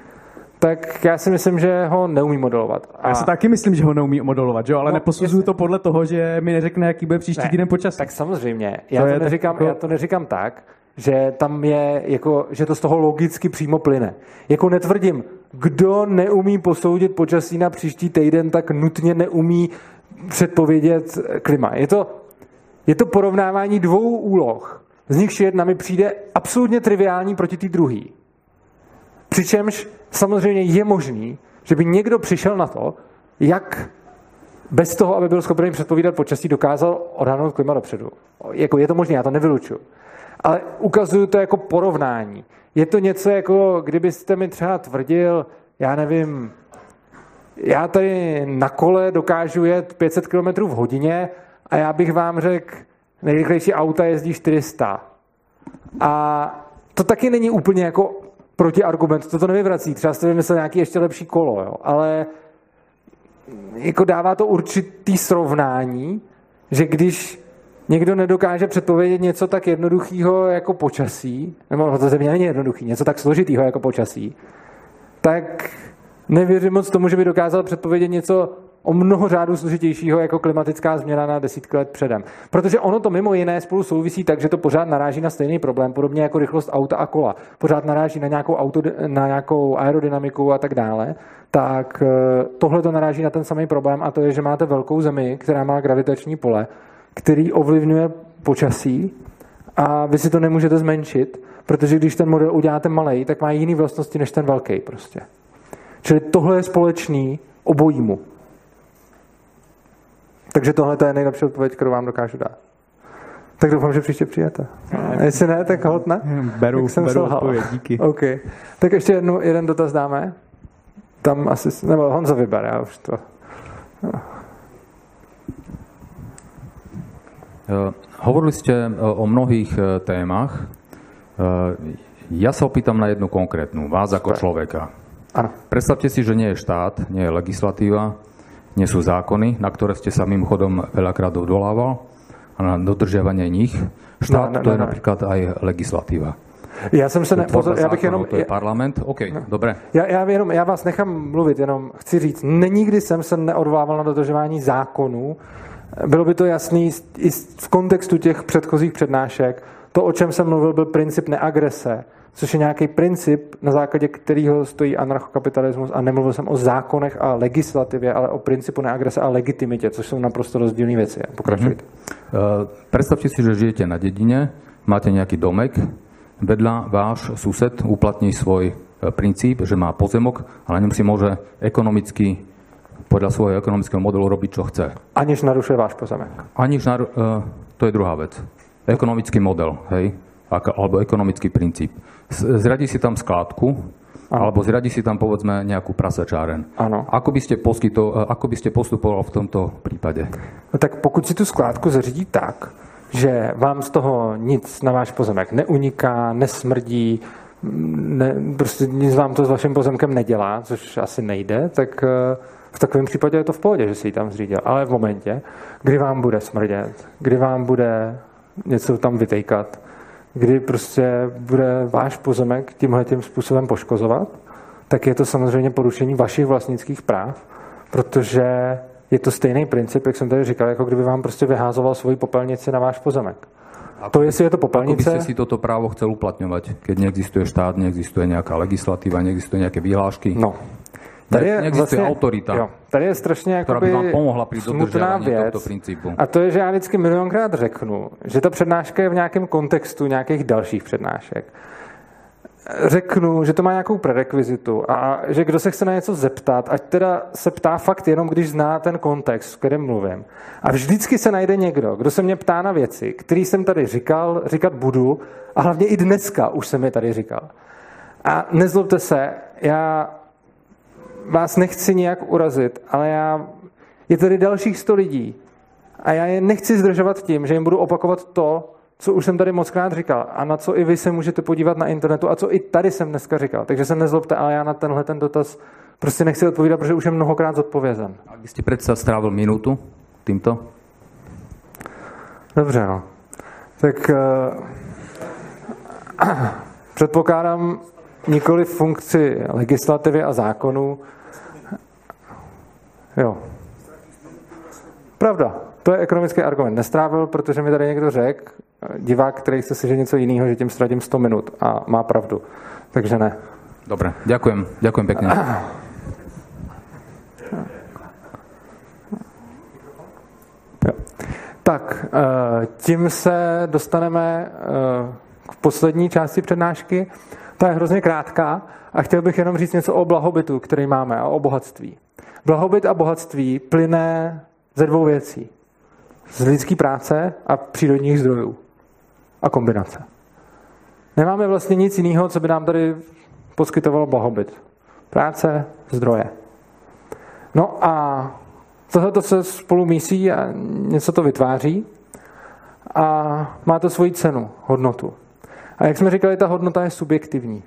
tak já si myslím, že ho neumí modelovat. A... Já si taky myslím, že ho neumí modelovat, že? ale no, neposuzuju to podle toho, že mi neřekne, jaký bude příští ne, týden počasí. Tak samozřejmě. Já to, to neříkám, jako... já to neříkám tak, že tam je, jako, že to z toho logicky přímo plyne. Jako netvrdím, kdo neumí posoudit počasí na příští týden, tak nutně neumí předpovědět klima. Je to, je to porovnávání dvou úloh. Z nichž jedna mi přijde absolutně triviální proti té druhé. Přičemž samozřejmě je možný, že by někdo přišel na to, jak bez toho, aby byl schopný předpovídat počasí, dokázal odhadnout klima dopředu. Jako je to možné, já to nevylučuju. Ale ukazuju to jako porovnání. Je to něco jako, kdybyste mi třeba tvrdil, já nevím, já tady na kole dokážu jet 500 km v hodině a já bych vám řekl, nejrychlejší auta jezdí 400. A to taky není úplně jako protiargument, to to nevyvrací. Třeba jste vymyslel nějaký ještě lepší kolo, jo. ale jako dává to určitý srovnání, že když někdo nedokáže předpovědět něco tak jednoduchého jako počasí, nebo to země není jednoduchý, něco tak složitého jako počasí, tak nevěřím moc tomu, že by dokázal předpovědět něco o mnoho řádů složitějšího jako klimatická změna na desítky let předem. Protože ono to mimo jiné spolu souvisí tak, že to pořád naráží na stejný problém, podobně jako rychlost auta a kola. Pořád naráží na nějakou, auto, na nějakou aerodynamiku a tak dále. Tak eh, tohle to naráží na ten samý problém a to je, že máte velkou zemi, která má gravitační pole, který ovlivňuje počasí a vy si to nemůžete zmenšit, protože když ten model uděláte malý, tak má jiný vlastnosti než ten velký prostě. Čili tohle je společný obojímu. Takže tohle je nejlepší odpověď, kterou vám dokážu dát. Tak doufám, že příště přijete. A jestli ne, tak hod ne. Beru, tak jsem beru odpověď, díky. OK. Tak ještě jednu, jeden dotaz dáme. Tam asi, nebo Honzo vyber, já už to... Uh, hovorili ste uh, o mnohých uh, témach. Ja sa opýtam na jednu konkrétnu, vás ako človeka. Ano. Predstavte si, že nie je štát, nie je legislatíva, nie sú zákony, na ktoré ste sa mimochodom veľakrát odvolával a na dodržiavanie nich. Štát no, no, no, to je no. napríklad aj legislatíva. Já jsem se ne... Pozor, já bych jenom... To je parlament? OK, no. dobré. Já, já, jenom, já vás nechám mluvit, jenom chci říct, nikdy jsem se neodvolával na dodržování zákonů. Bylo by to jasný i v kontextu těch předchozích přednášek. To, o čem jsem mluvil, byl princip neagrese což je nějaký princip, na základě kterého stojí anarchokapitalismus a nemluvil jsem o zákonech a legislativě, ale o principu neagrese a legitimitě, což jsou naprosto rozdílné věci. Pokračujte. Mm-hmm. Uh, predstavte si, že žijete na dedine, máte nejaký domek, vedľa váš sused uplatní svoj e, princíp, že má pozemok, ale na ňom si môže ekonomicky podľa svojho ekonomického modelu robiť, čo chce. Aniž narušuje váš pozemek. Aniž naru... Uh, to je druhá vec. Ekonomický model, hej? alebo ekonomický princíp. Zradí si tam skládku, ano. alebo zradí si tam povedzme nejakú prasačáren. Ano. Ako by ste, poskyto, ako by ste postupoval v tomto prípade? No tak pokud si tu skládku zařídí tak, že vám z toho nic na váš pozemek neuniká, nesmrdí, ne, prostě nic vám to s vaším pozemkem nedělá, což asi nejde, tak eh, v takovém případě je to v pohodě, že si ji tam zřídil. Ale v momentě, kdy vám bude smrdět, kdy vám bude něco tam vytejkat, kdy prostě bude váš pozemek tímhle tím způsobem poškozovat, tak je to samozřejmě porušení vašich vlastnických práv, protože je to stejný princip, jak jsem tady říkal, jako kdyby vám prostě vyházoval svoji popelnici na váš pozemek. A to, jestli je to popelnice... Ako by ste si toto právo chcel uplatňovať, keď neexistuje štát, neexistuje nejaká legislatíva, neexistuje nejaké vyhlášky? No, Tady je Neexistuje vlastně, autorita, jo, tady je strašně jakoby vám pomohla při smutná věc. principu. A to je, že já vždycky milionkrát řeknu, že ta přednáška je v nějakém kontextu nějakých dalších přednášek. Řeknu, že to má nějakou prerekvizitu a že kdo se chce na něco zeptat, ať teda se ptá fakt jenom, když zná ten kontext, v kterém mluvím. A vždycky se najde někdo, kdo se mě ptá na věci, který jsem tady říkal, říkat budu a hlavně i dneska už jsem je tady říkal. A nezlobte se, já vás nechci nějak urazit, ale já, je tady dalších sto lidí a já je nechci zdržovat tím, že jim budu opakovat to, co už jsem tady mockrát říkal a na co i vy se můžete podívat na internetu a co i tady jsem dneska říkal. Takže se nezlobte, ale já na tenhle ten dotaz prostě nechci odpovídat, protože už je mnohokrát zodpovězen. A byste představ strávil minutu tímto? Dobře, no. Tak uh, předpokládám, nikoli funkci legislativy a zákonů. Jo. Pravda. To je ekonomický argument. Nestrávil, protože mi tady někdo řekl, divák, který chce si že něco jiného, že tím ztratím 100 minut a má pravdu. Takže ne. Dobre, ďakujem. Ďakujem pekne. Jo. Tak, eh, tím se dostaneme eh, k poslední části přednášky. Ta je hrozně krátká a chtěl bych jenom říct něco o blahobytu, který máme a o bohatství. Blahobyt a bohatství plyne ze dvou věcí. Z lidské práce a přírodních zdrojů. A kombinace. Nemáme vlastně nic jiného, co by nám tady poskytovalo blahobyt. Práce, zdroje. No a tohle to se spolu mísí a něco to vytváří a má to svoji cenu, hodnotu. A jak jsme říkali, ta hodnota je subjektivní.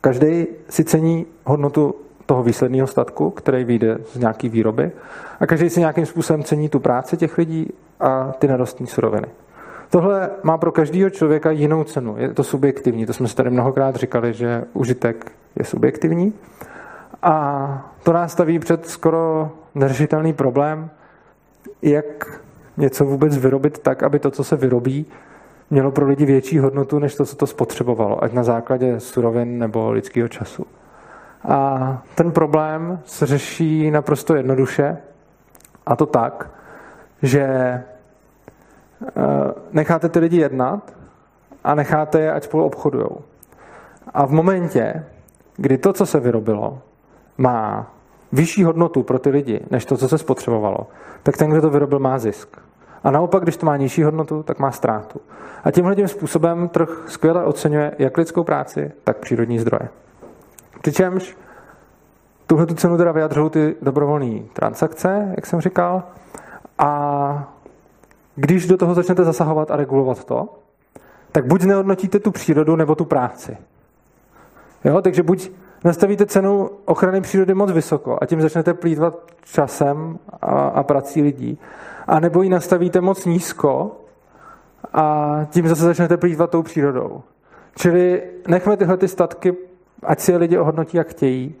Každý si cení hodnotu toho výsledného statku, který vyjde z nějaké výroby a každý si nějakým způsobem cení tu práci těch lidí a ty nerostní suroviny. Tohle má pro každého člověka jinou cenu. Je to subjektivní. To jsme si tady mnohokrát říkali, že užitek je subjektivní. A to nás staví před skoro neřešitelný problém, jak něco vůbec vyrobit tak, aby to, co se vyrobí, mělo pro lidi větší hodnotu, než to, co to spotřebovalo, ať na základě surovin nebo lidského času. A ten problém se řeší naprosto jednoduše, a to tak, že eh, necháte ty lidi jednat a necháte je, ať spolu obchodují. A v momentě, kdy to, co se vyrobilo, má vyšší hodnotu pro ty lidi, než to, co se spotřebovalo, tak ten, kdo to vyrobil, má zisk. A naopak, když to má nižší hodnotu, tak má ztrátu. A tímhle tím způsobem trh skvěle oceňuje jak lidskou práci, tak přírodní zdroje. Přičemž tuhle tu cenu teda vyjadřují ty dobrovolné transakce, jak jsem říkal, a když do toho začnete zasahovat a regulovat to, tak buď nehodnotíte tu přírodu, nebo tu práci. Jo? Takže buď nastavíte cenu ochrany přírody moc vysoko a tím začnete plýtvat časem a, a prací lidí, a nebo ji nastavíte moc nízko a tím zase začnete plýtvat tou přírodou. Čili nechme tyhle ty statky, ať si je lidi ohodnotí, jak chtějí.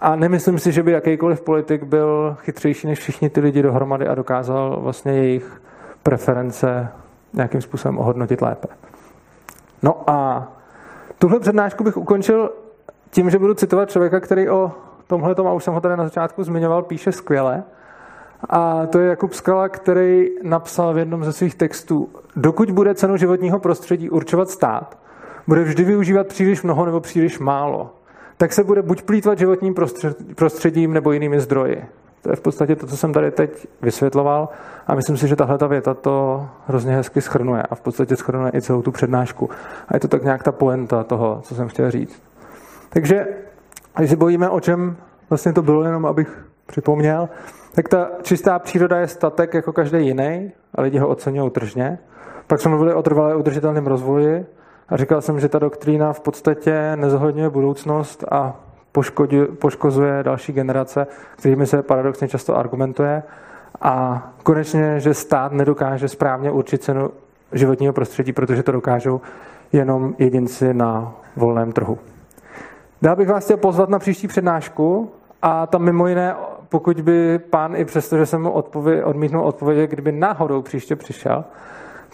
A nemyslím si, že by jakýkoliv politik byl chytřejší než všichni ty lidi dohromady a dokázal vlastně jejich preference nějakým způsobem ohodnotit lépe. No a tuhle přednášku bych ukončil tím, že budu citovat člověka, který o tomhle, a už jsem ho tady na začátku zmiňoval, píše skvěle. A to je Jakub Skala, který napsal v jednom ze svých textů, dokud bude cenu životního prostředí určovat stát, bude vždy využívat příliš mnoho nebo příliš málo, tak se bude buď plítvat životním prostředím nebo jinými zdroji. To je v podstatě to, co jsem tady teď vysvětloval a myslím si, že tahle ta věta to hrozně hezky schrnuje a v podstatě schrnuje i celou tu přednášku. A je to tak nějak ta poenta toho, co jsem chtěl říct. Takže, když se bojíme, o čem vlastně to bylo, jenom abych připomněl, tak ta čistá příroda je statek jako každý jiný a lidi ho oceňují tržně. Pak jsme mluvili o trvalé udržitelném rozvoji a říkal jsem, že ta doktrína v podstatě nezohledňuje budoucnost a poškozuje další generace, kterými se paradoxně často argumentuje. A konečně, že stát nedokáže správně určit cenu životního prostředí, protože to dokážou jenom jedinci na volném trhu. Dál bych vás chtěl pozvat na příští přednášku a tam mimo jiné, pokud by pán i přesto, že jsem mu odpově- odmítnul odpovědět, kdyby náhodou příště přišel,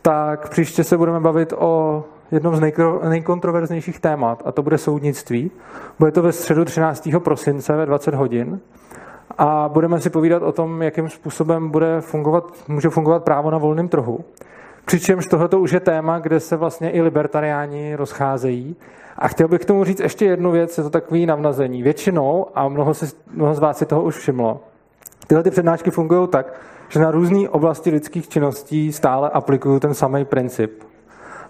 tak příště se budeme bavit o jednom z nejkontroverznějších témat a to bude soudnictví. Bude to ve středu 13. prosince ve 20 hodin a budeme si povídat o tom, jakým způsobem bude fungovat, může fungovat právo na volném trhu. Přičemž tohle už je téma, kde se vlastně i libertariáni rozcházejí. A chtěl bych k tomu říct ještě jednu věc, je to takový navnazení. Většinou, a mnoho, si, mnoho z vás si toho už všimlo, tyhle ty přednášky fungují tak, že na různé oblasti lidských činností stále aplikují ten samý princip.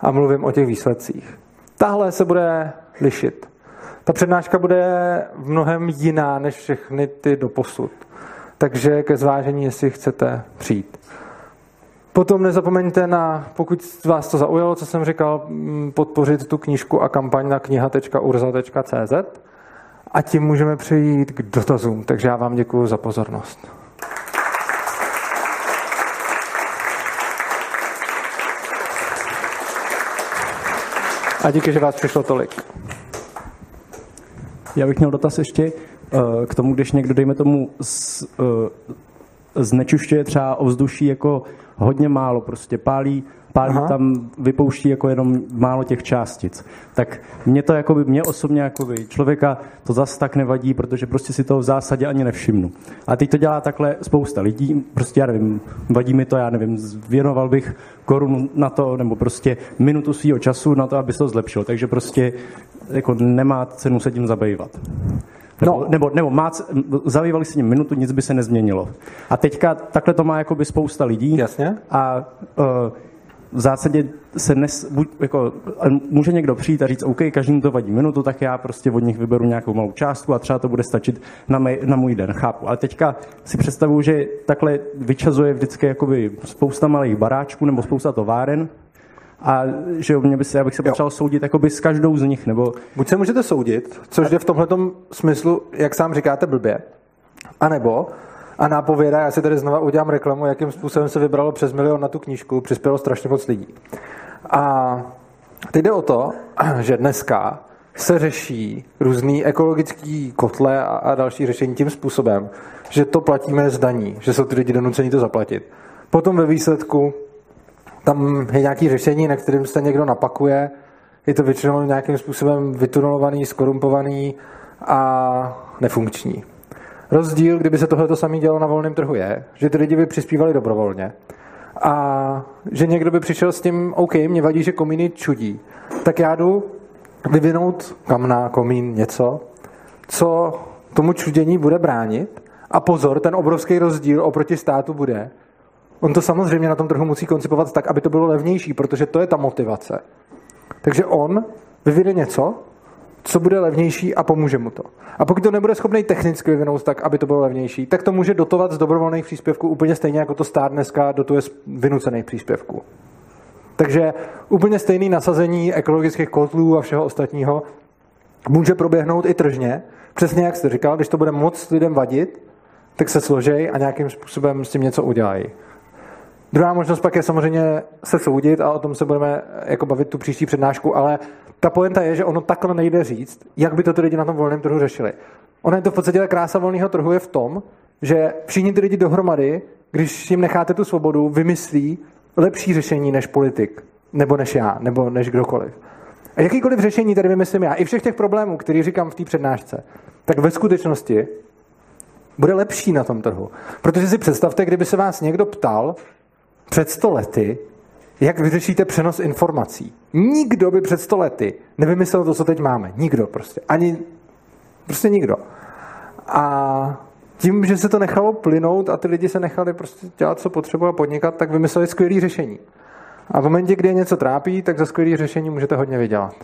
A mluvím o těch výsledcích. Tahle se bude lišit. Ta přednáška bude v mnohem jiná než všechny ty doposud. Takže ke zvážení, jestli chcete přijít. Potom nezapomeňte na, pokud vás to zaujalo, co jsem říkal, podpořit tu knížku a kampaň na kniha.urza.cz a tím můžeme přejít k dotazům. Takže já vám děkuji za pozornost. A díky, že vás přišlo tolik. Já bych měl dotaz ještě uh, k tomu, když někdo, dejme tomu, z, uh, znečišťuje třeba ovzduší jako hodně málo, prostě pálí, pálí Aha. tam, vypouští jako jenom málo těch částic. Tak mě to jakoby, mě osobně jakoby člověka to zas tak nevadí, protože prostě si to v zásadě ani nevšimnu. A teď to dělá takhle spousta lidí, prostě já nevím, vadí mi to, já nevím, věnoval bych korunu na to, nebo prostě minutu svého času na to, aby se to zlepšilo. Takže prostě jako nemá cenu se tím zabývat. Nebo, no. nebo, nebo má, zabývali se ním minutu, nic by se nezměnilo. A teďka takhle to má jakoby spousta lidí. Jasně. A uh, v zásadě se nes, buď, jako, může někdo přijít a říct, OK, každému to vadí minutu, tak já prostě od nich vyberu nějakou malou částku a třeba to bude stačit na, mé, na můj den, chápu. Ale teďka si představuju, že takhle vyčazuje vždycky jakoby spousta malých baráčků nebo spousta továren, a že mě by se, já bych se potřeboval soudit jakoby s každou z nich, nebo... Buď se můžete soudit, což je v tomhle smyslu, jak sám říkáte, blbě, anebo a nápověda, já si tady znova udělám reklamu, jakým způsobem se vybralo přes milion na tu knížku, přispělo strašně moc lidí. A teď jde o to, že dneska se řeší různý ekologický kotle a, a další řešení tím způsobem, že to platíme z daní, že jsou ty lidi donuceni to zaplatit. Potom ve výsledku tam je nějaké řešení, na kterým se někdo napakuje, je to většinou nějakým způsobem vytunulovaný, skorumpovaný a nefunkční. Rozdíl, kdyby se tohle samé dělalo na volném trhu, je, že ty lidi by přispívali dobrovolně a že někdo by přišel s tím, OK, mě vadí, že komíny čudí, tak já jdu vyvinout kamna, komín, něco, co tomu čudění bude bránit. A pozor, ten obrovský rozdíl oproti státu bude. On to samozřejmě na tom trhu musí koncipovat tak, aby to bylo levnější, protože to je ta motivace. Takže on vyvine něco, co bude levnější a pomůže mu to. A pokud to nebude schopný technicky vyvinout tak, aby to bylo levnější, tak to může dotovat z dobrovolných příspěvků úplně stejně jako to stát dneska dotuje z vynucených příspěvků. Takže úplně stejný nasazení ekologických kotlů a všeho ostatního může proběhnout i tržně. Přesně jak jste říkal, když to bude moc lidem vadit, tak se složej a nějakým způsobem s tím něco udělají. Druhá možnost pak je samozřejmě se soudit a o tom se budeme jako bavit tu příští přednášku, ale ta poenta je, že ono takhle nejde říct, jak by to ty lidi na tom volném trhu řešili. Ono je to v podstatě ta krása volného trhu je v tom, že všichni ty lidi dohromady, když jim necháte tu svobodu, vymyslí lepší řešení než politik, nebo než já, nebo než kdokoliv. A jakýkoliv řešení tady vymyslím já, i všech těch problémů, který říkám v té přednášce, tak ve skutečnosti bude lepší na tom trhu. Protože si představte, kdyby se vás někdo ptal před sto lety, jak vyřešíte přenos informací. Nikdo by před sto lety nevymyslel to, co teď máme. Nikdo prostě. Ani prostě nikdo. A tím, že se to nechalo plynout a ty lidi se nechali prostě dělat, co potřebují a podnikat, tak vymysleli skvělé řešení. A v momentě, kdy je něco trápí, tak za skvělé řešení můžete hodně vydělat.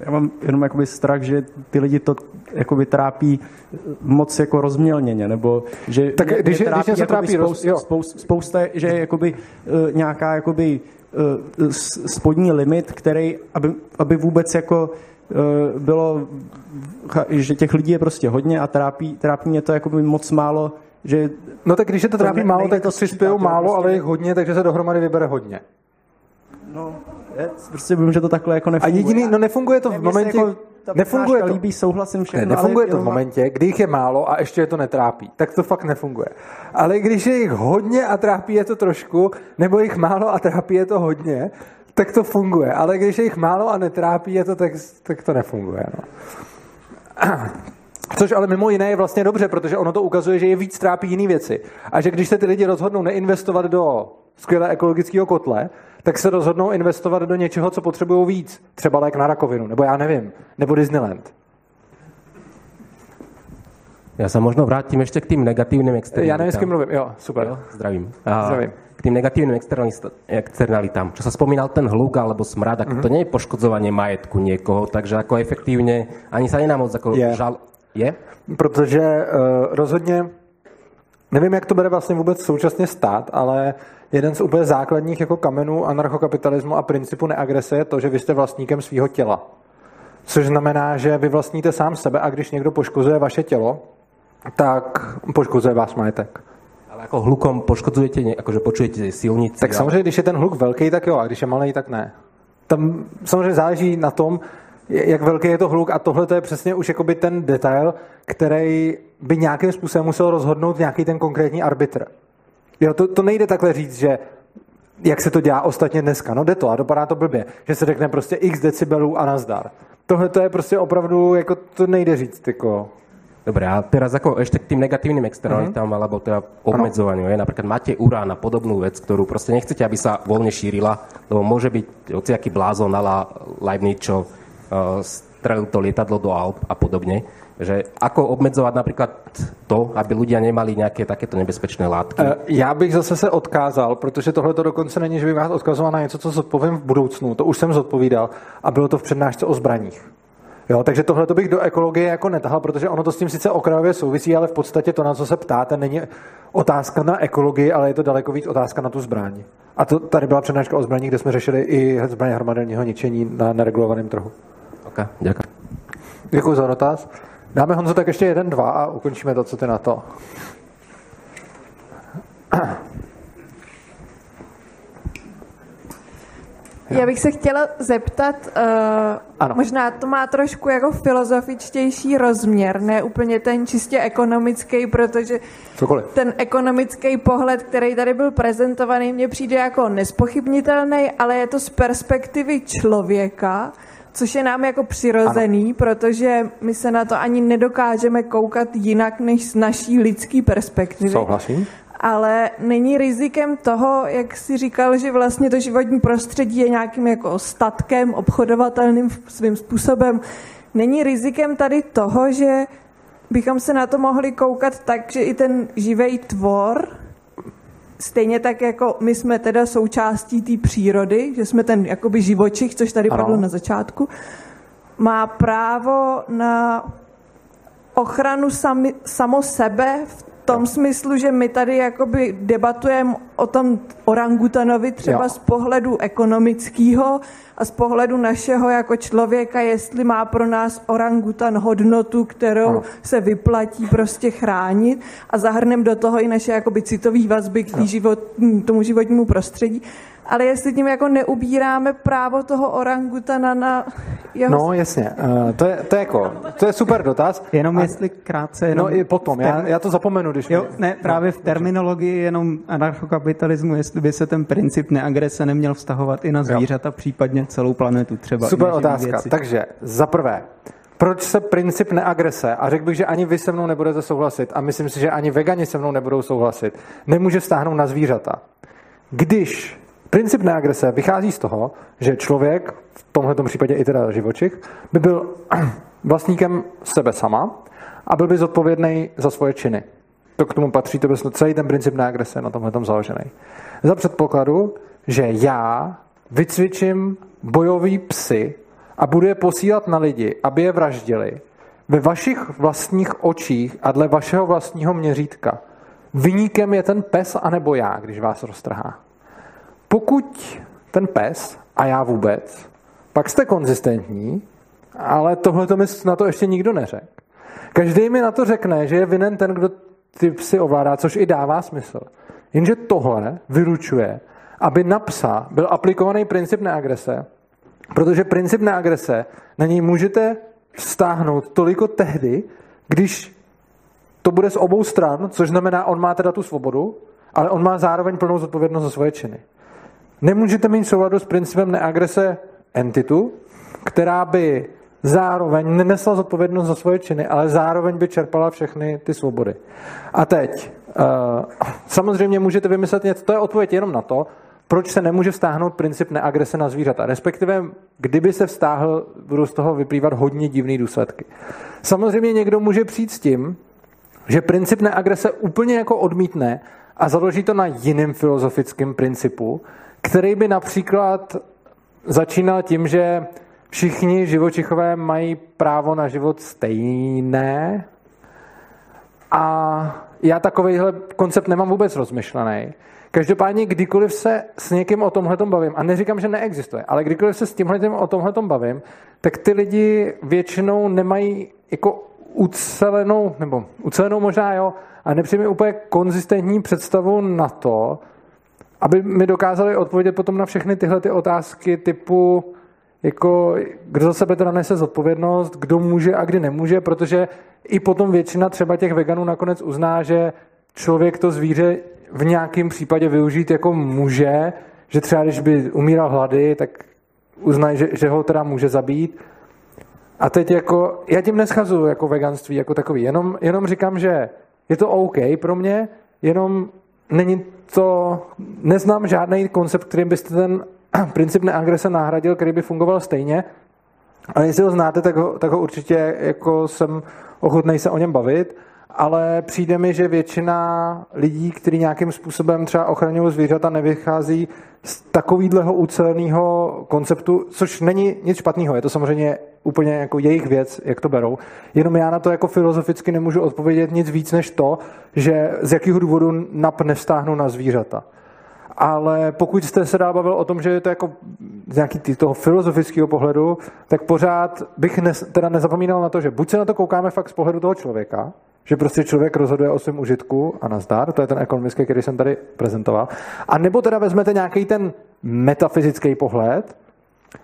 Já mám jenom jakoby strach, že ty lidi to jakoby trápí moc jako rozmělněně, nebo že tak mě, když, mě trápí, když trápí spousta, roz, spousta, spousta, že je jakoby uh, nějaká jakoby uh, spodní limit, který, aby, aby vůbec jako uh, bylo, že těch lidí je prostě hodně a trápí, trápí mě to jakoby moc málo, že... No tak když je to trápí to málo, tak to přispějou málo, prostě... ale je hodně, takže se dohromady vybere hodně. No, je, prostě vím, že to takhle jako nefunguje. A jediný, no nefunguje to v momentě, jako, nefunguje to, líbí, souhlasím všechno, ne, nefunguje to v momentě, kdy jich je málo a ještě je to netrápí. Tak to fakt nefunguje. Ale když je jich hodně a trápí je to trošku, nebo jich málo a trápí je to hodně, tak to funguje. Ale když je jich málo a netrápí je to, tak, tak to nefunguje. No. Což ale mimo jiné je vlastně dobře, protože ono to ukazuje, že je víc trápí jiné věci. A že když se ty lidi rozhodnou neinvestovat do skvělé ekologického kotle, tak se rozhodnou investovat do něčeho, co potřebují víc. Třeba lék na rakovinu, nebo já nevím, nebo Disneyland. Já se možno vrátím ještě k tým negativním externalitám. Já nevím, s kým mluvím. Jo, super. Jo, zdravím. A zdravím. K tým negativním externalitám. Čo sa spomínal ten hluk alebo smrad, mm-hmm. to nie je poškodzovanie majetku niekoho, takže ako efektívne ani sa nedá moc ako je. žal... Je? Protože uh, rozhodně Nevím, jak to bude vlastně vůbec současně stát, ale jeden z úplně základních jako kamenů anarchokapitalismu a principu neagrese je to, že vy jste vlastníkem svého těla. Což znamená, že vy vlastníte sám sebe a když někdo poškozuje vaše tělo, tak poškozuje vás majetek. Ale jako hlukom poškozujete, jakože počujete silnici. Tak samozřejmě, když je ten hluk velký, tak jo, a když je malý, tak ne. Tam samozřejmě záleží na tom, jak velký je to hluk a tohle to je přesně už jakoby ten detail, který by nějakým způsobem musel rozhodnout nějaký ten konkrétní arbitr. Jo, to, to nejde takhle říct, že jak se to dělá ostatně dneska. No jde to a dopadá to blbě, že se řekne prostě x decibelů a nazdar. Tohle to je prostě opravdu, jako to nejde říct, jako Dobre, a teraz ako ešte k tým negatívnym externalitám, uh-huh. alebo teda obmedzovaniu. Je, napríklad máte urán a podobnú vec, ktorú proste nechcete, aby sa voľne šírila, lebo môže byť hociaký blázon ala Leibniz, čo uh, strelil to lietadlo do Alp a podobne. Že ako obmedzovat například to, aby ľudia nemali nějaké takéto nebezpečné látky? Eh, já bych zase se odkázal, protože tohle to dokonce není, že bych vás odkazoval na něco, co zodpovím v budoucnu. To už jsem zodpovídal a bylo to v přednášce o zbraních. Jo, takže tohle to bych do ekologie jako netahal, protože ono to s tím sice okrajově souvisí, ale v podstatě to, na co se ptáte, není otázka na ekologii, ale je to daleko víc otázka na tu zbraň. A to tady byla přednáška o zbraních, kde jsme řešili i zbraně hromadného ničení na neregulovaném trhu. Ok, děkuji. Děkuji za dotaz. Dáme Honzo tak ještě jeden, dva a ukončíme to, co ty na to. Já bych se chtěla zeptat, uh, ano. možná to má trošku jako filozofičtější rozměr, ne úplně ten čistě ekonomický, protože Cokoliv. ten ekonomický pohled, který tady byl prezentovaný, mně přijde jako nespochybnitelný, ale je to z perspektivy člověka, což je nám jako přirozený, ano. protože my se na to ani nedokážeme koukat jinak než z naší lidské perspektivy. Souhlasím ale není rizikem toho, jak si říkal, že vlastně to životní prostředí je nějakým jako statkem, obchodovatelným svým způsobem. Není rizikem tady toho, že bychom se na to mohli koukat tak, že i ten živý tvor, stejně tak jako my jsme teda součástí té přírody, že jsme ten jakoby živočich, což tady ano. padlo na začátku, má právo na ochranu sami, samo sebe v tom smyslu, že my tady jakoby debatujeme o tom orangutanovi třeba jo. z pohledu ekonomického a z pohledu našeho jako člověka, jestli má pro nás orangutan hodnotu, kterou ano. se vyplatí prostě chránit a zahrneme do toho i naše jakoby citové vazby k život, tomu životnímu prostředí ale jestli tím jako neubíráme právo toho orangutana na jeho... No, jasně. Uh, to, je, to, je jako, to je super dotaz. Jenom a... jestli krátce... Jenom no i potom, ter... já, já to zapomenu, když... Jo, mě... ne, právě v terminologii jenom anarchokapitalismu, jestli by se ten princip neagrese neměl vztahovat i na zvířata, jo. případně celou planetu třeba. Super otázka. Věci. Takže, za prvé, proč se princip neagrese, a řekl bych, že ani vy se mnou nebudete souhlasit, a myslím si, že ani vegani se mnou nebudou souhlasit, nemůže stáhnout na zvířata. Když Princip neagrese vychází z toho, že člověk, v tomto případě i teda živočich, by byl vlastníkem sebe sama a byl by zodpovědný za svoje činy. To k tomu patří, to by celý ten princip neagrese na tomhle tom založený. Za předpokladu, že já vycvičím bojový psy a budu je posílat na lidi, aby je vraždili ve vašich vlastních očích a dle vašeho vlastního měřítka. Vyníkem je ten pes anebo já, když vás roztrhá. Pokud ten pes a já vůbec, pak jste konzistentní, ale tohle to mi na to ještě nikdo neřekl. Každý mi na to řekne, že je vinen ten, kdo ty psy ovládá, což i dává smysl. Jenže tohle vyručuje, aby na psa byl aplikovaný princip neagrese, protože princip neagrese na něj můžete vztáhnout toliko tehdy, když to bude z obou stran, což znamená, on má teda tu svobodu, ale on má zároveň plnou zodpovědnost za svoje činy. Nemůžete mít souladu s principem neagrese entitu, která by zároveň nenesla zodpovědnost za svoje činy, ale zároveň by čerpala všechny ty svobody. A teď, uh, samozřejmě můžete vymyslet něco, to je odpověď jenom na to, proč se nemůže vztáhnout princip neagrese na zvířata. Respektive, kdyby se vztáhl, budou z toho vyplývat hodně divné důsledky. Samozřejmě někdo může přijít s tím, že princip neagrese úplně jako odmítne a založí to na jiném filozofickém principu, který by například začínal tím, že všichni živočichové mají právo na život stejné a já takovýhle koncept nemám vůbec rozmyšlený. Každopádně, kdykoliv se s někým o tomhle bavím, a neříkám, že neexistuje, ale kdykoliv se s tímhle o tomhle bavím, tak ty lidi většinou nemají jako ucelenou, nebo ucelenou možná jo, a nepřijme úplně konzistentní představu na to, aby mi dokázali odpovědět potom na všechny tyhle ty otázky typu, jako, kdo za sebe teda nese zodpovědnost, kdo může a kdy nemůže, protože i potom většina třeba těch veganů nakonec uzná, že člověk to zvíře v nějakém případě využít jako může, že třeba když by umíral hlady, tak uznají, že, že ho teda může zabít. A teď jako, já tím neschazuju jako veganství jako takový, jenom, jenom říkám, že je to OK pro mě, jenom není to, neznám žádný koncept, kterým byste ten princip neagrese nahradil, který by fungoval stejně, ale jestli ho znáte, tak ho, tak ho určitě jako jsem ochotný se o něm bavit, ale přijde mi, že většina lidí, kteří nějakým způsobem třeba ochraňují zvířata, nevychází z takovýhleho uceleného konceptu, což není nic špatného, je to samozřejmě úplně jako jejich věc, jak to berou. Jenom já na to jako filozoficky nemůžu odpovědět nic víc než to, že z jakého důvodu nap nevstáhnu na zvířata. Ale pokud jste se dál bavil o tom, že je to jako z nějaký toho filozofického pohledu, tak pořád bych ne, teda nezapomínal na to, že buď se na to koukáme fakt z pohledu toho člověka, že prostě člověk rozhoduje o svém užitku a nazdar, to je ten ekonomický, který jsem tady prezentoval. A nebo teda vezmete nějaký ten metafyzický pohled,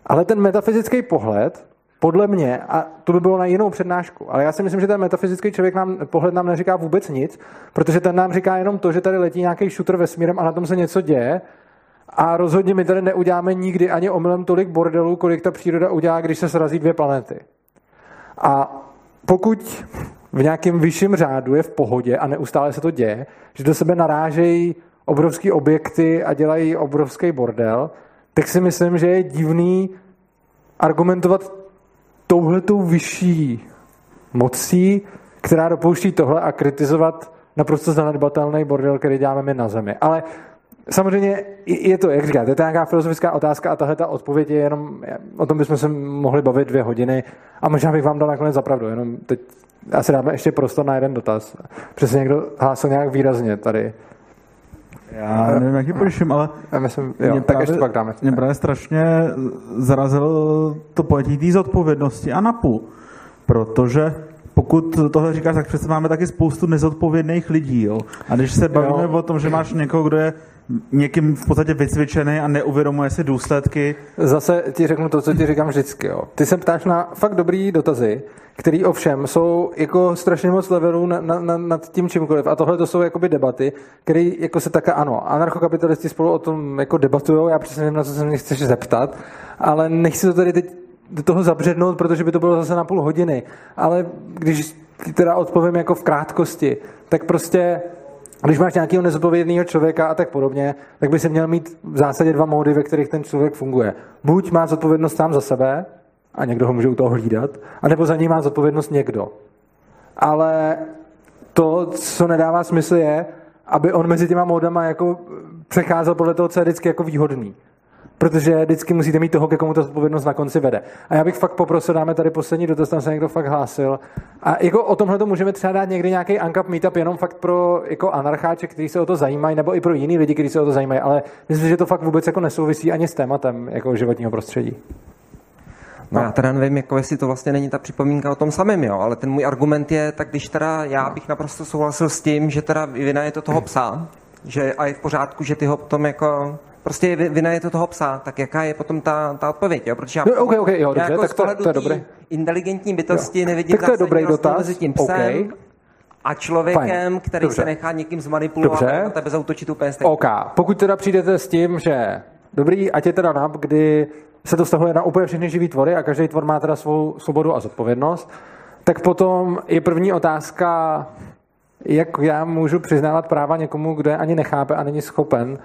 ale ten metafyzický pohled, podle mě, a to by bylo na jinou přednášku, ale já si myslím, že ten metafyzický člověk nám, pohled nám neříká vůbec nic, protože ten nám říká jenom to, že tady letí nějaký šutr vesmírem a na tom se něco děje a rozhodně my tady neuděláme nikdy ani omylem tolik bordelů, kolik ta příroda udělá, když se srazí dvě planety. A pokud v nějakém vyšším řádu je v pohodě a neustále se to děje, že do sebe narážejí obrovské objekty a dělají obrovský bordel, tak si myslím, že je divný argumentovat touhletou vyšší mocí, která dopouští tohle a kritizovat naprosto zanedbatelný bordel, který děláme my na Zemi. Ale samozřejmě je to, jak říkáte, je to nějaká filozofická otázka a tahle ta odpověď je jenom, o tom bychom se mohli bavit dvě hodiny a možná bych vám dal nakonec zapravdu, jenom teď asi dáme ještě prostor na jeden dotaz. Přesně někdo hlásil nějak výrazně tady. Já nevím, jaký pořeším, ale já myslím, jo, mě tak právě, ještě pak dáme. Mě právě strašně zarazilo to pojetí té zodpovědnosti a napůl. Protože pokud tohle říkáš, tak přece máme taky spoustu nezodpovědných lidí. Jo? A když se bavíme jo. o tom, že máš někoho, kdo je někým v podstatě vycvičený a neuvědomuje si důsledky. Zase ti řeknu to, co ti říkám vždycky. Jo. Ty se ptáš na fakt dobrý dotazy, který ovšem jsou jako strašně moc levelů na, na, na, nad tím čímkoliv. A tohle to jsou jakoby debaty, které jako se také ano, anarchokapitalisti spolu o tom jako debatují, já přesně nevím, na co se mě chceš zeptat, ale nechci to tady teď do toho zabřednout, protože by to bylo zase na půl hodiny. Ale když teda odpovím jako v krátkosti, tak prostě když máš nějakého nezodpovědného člověka a tak podobně, tak by se měl mít v zásadě dva módy, ve kterých ten člověk funguje. Buď má zodpovědnost sám za sebe, a někdo ho může u toho hlídat, anebo za něj má zodpovědnost někdo. Ale to, co nedává smysl, je, aby on mezi těma módama jako přecházel podle toho, co je vždycky jako výhodný. Protože vždycky musíte mít toho, ke komu ta zodpovědnost na konci vede. A já bych fakt poprosil, dáme tady poslední dotaz, tam se někdo fakt hlásil. A jako o tomhle to můžeme třeba dát někdy nějaký uncap meetup jenom fakt pro jako anarcháče, kteří se o to zajímají, nebo i pro jiný lidi, kteří se o to zajímají. Ale myslím, že to fakt vůbec jako nesouvisí ani s tématem jako životního prostředí. No. Já teda nevím, jako jestli to vlastně není ta připomínka o tom samém, jo, ale ten můj argument je, tak když teda já bych naprosto souhlasil s tím, že teda vina je to toho psa, že a je v pořádku, že ty ho potom jako prostě vina je to toho psa, tak jaká je potom ta, ta odpověď, jo? Protože já, no, okay, okay, jo, já dobře, jako tak to, to je dobré. inteligentní bytosti jo. nevidím tak to je dobrý dotaz. mezi tím psem okay. a člověkem, Fajn. který dobře. se nechá někým zmanipulovat dobře. a tebe zautočit úplně stejně. OK, pokud teda přijdete s tím, že dobrý, ať je teda nap, kdy se to stahuje na úplně všechny živý tvory a každý tvor má teda svou svobodu a zodpovědnost, tak potom je první otázka, jak já můžu přiznávat práva někomu, kdo je ani nechápe a není schopen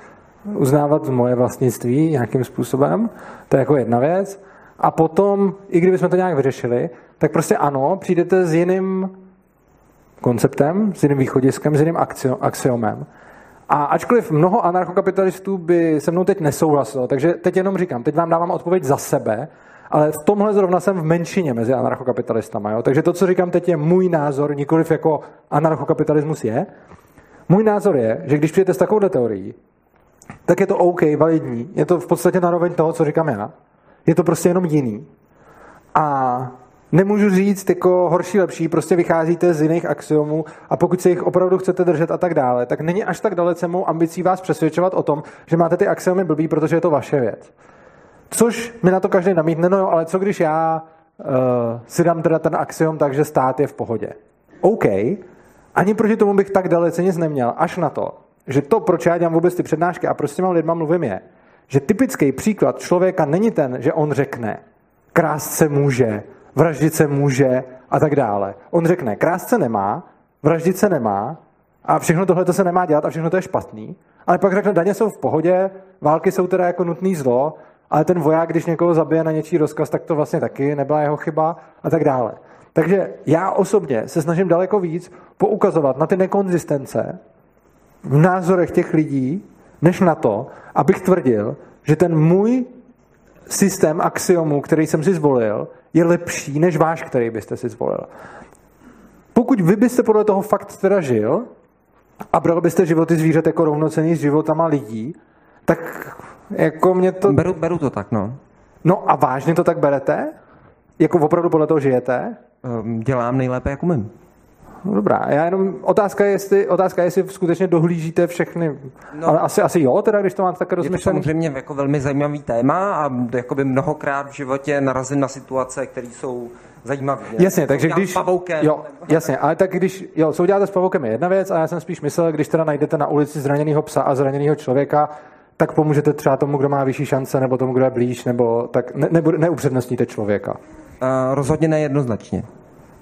uznávat moje vlastnictví nějakým způsobem. To je jako jedna věc. A potom, i kdybychom to nějak vyřešili, tak prostě ano, přijdete s jiným konceptem, s jiným východiskem, s jiným axiomem. A ačkoliv mnoho anarchokapitalistů by se mnou teď nesouhlasilo, takže teď jenom říkám, teď vám dávám odpověď za sebe, ale v tomhle zrovna jsem v menšině mezi anarchokapitalistama. Jo? Takže to, co říkám teď, je můj názor, nikoliv jako anarchokapitalismus je. Můj názor je, že když přijete s takovou teorií, tak je to OK, validní. Je to v podstatě naroveň toho, co říkám já. Je to prostě jenom jiný. A nemůžu říct jako horší, lepší, prostě vycházíte z jiných axiomů a pokud se jich opravdu chcete držet a tak dále, tak není až tak dalece mou ambicí vás přesvědčovat o tom, že máte ty axiomy blbý, protože je to vaše věc. Což mi na to každý namítne, no jo, ale co když já uh, si dám teda ten axiom tak, že stát je v pohodě. OK, ani proti tomu bych tak dalece nic neměl, až na to, že to, proč já dělám vůbec ty přednášky a proč s těma lidma mluvím je, že typický příklad člověka není ten, že on řekne, krást se může, vraždit se může a tak dále. On řekne, krást se nemá, vraždit se nemá a všechno tohle se nemá dělat a všechno to je špatný. Ale pak řekne, daně jsou v pohodě, války jsou teda jako nutný zlo, ale ten voják, když někoho zabije na něčí rozkaz, tak to vlastně taky nebyla jeho chyba a tak dále. Takže já osobně se snažím daleko víc poukazovat na ty nekonzistence v názorech těch lidí, než na to, abych tvrdil, že ten můj systém axiomů, který jsem si zvolil, je lepší než váš, který byste si zvolil. Pokud vy byste podle toho fakt teda žil a bral byste životy zvířat jako rovnocený s životama lidí, tak jako mě to... Beru, beru to tak, no. No a vážně to tak berete? Jako opravdu podle toho žijete? Um, dělám nejlépe, jak umím. No dobrá, já jenom otázka je, jestli, otázka je, jestli skutečně dohlížíte všechny, no, ale asi, asi jo, teda, když to máte tak rozmyšlené. Je to samozřejmě jako velmi zajímavý téma a jakoby mnohokrát v životě narazím na situace, které jsou zajímavé. Jasně, takže když... Pavoukem, jo, jasně, ale tak když, jo, co uděláte s pavoukem je jedna věc a já jsem spíš myslel, když teda najdete na ulici zraněného psa a zraněného člověka, tak pomůžete třeba tomu, kdo má vyšší šance, nebo tomu, kdo je blíž, nebo tak ne, ne, neupřednostníte člověka. Uh, rozhodně nejednoznačně.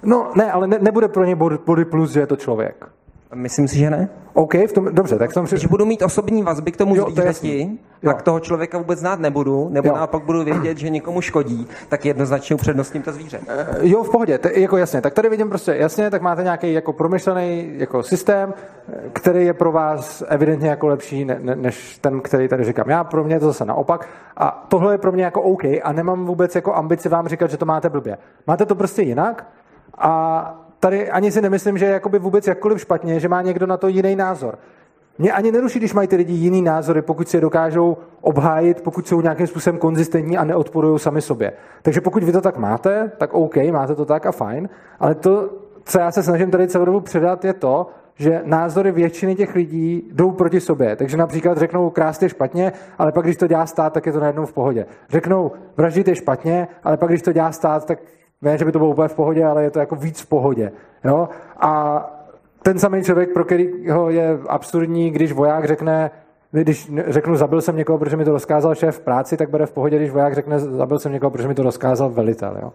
No ne, ale ne, nebude pro ně body plus, že je to člověk. Myslím si, že ne. OK, v tom, dobře, tak jsem si... Když budu mít osobní vazby k tomu zvířeti, tak toho člověka vůbec znát nebudu, nebo jo. naopak budu vědět, že někomu škodí, tak jednoznačně upřednostním to zvíře. Uh, jo, v pohodě, t- jako jasně. Tak tady vidím prostě jasně, tak máte nějaký jako promyšlený jako systém, který je pro vás evidentně jako lepší ne- ne- než ten, který tady říkám. Já pro mě je to zase naopak. A tohle je pro mě jako OK a nemám vůbec jako ambici vám říkat, že to máte blbě. Máte to prostě jinak a tady ani si nemyslím, že je jakoby vůbec jakkoliv špatně, že má někdo na to jiný názor. Mě ani neruší, když mají ty lidi jiný názory, pokud si je dokážou obhájit, pokud jsou nějakým způsobem konzistentní a neodporují sami sobě. Takže pokud vy to tak máte, tak OK, máte to tak a fajn, ale to, co já se snažím tady celou dobu předat, je to, že názory většiny těch lidí jdou proti sobě. Takže například řeknou krást je špatně, ale pak když to dělá stát, tak je to najednou v pohodě. Řeknou vraždit je špatně, ale pak když to dělá stát, tak ne, že by to bylo úplně v pohodě, ale je to jako víc v pohodě. Jo? A ten samý člověk, pro kterého je absurdní, když voják řekne, když řeknu, zabil jsem někoho, protože mi to rozkázal šéf v práci, tak bude v pohodě, když voják řekne, zabil jsem někoho, protože mi to rozkázal velitel. Jo?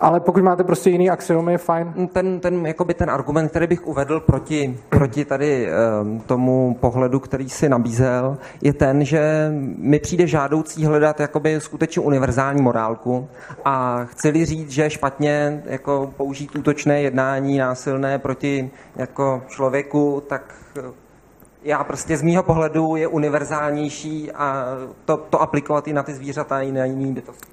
Ale pokud máte prostě jiný axiomy, fajn. Ten, ten, jakoby ten argument, který bych uvedl proti, proti tady um, tomu pohledu, který si nabízel, je ten, že mi přijde žádoucí hledat jakoby skutečně univerzální morálku a chci říct, že špatně jako použít útočné jednání násilné proti jako člověku, tak eh, já prostě z mýho pohledu je univerzálnější a to, to aplikovat i na ty zvířata i na jiný bytosti.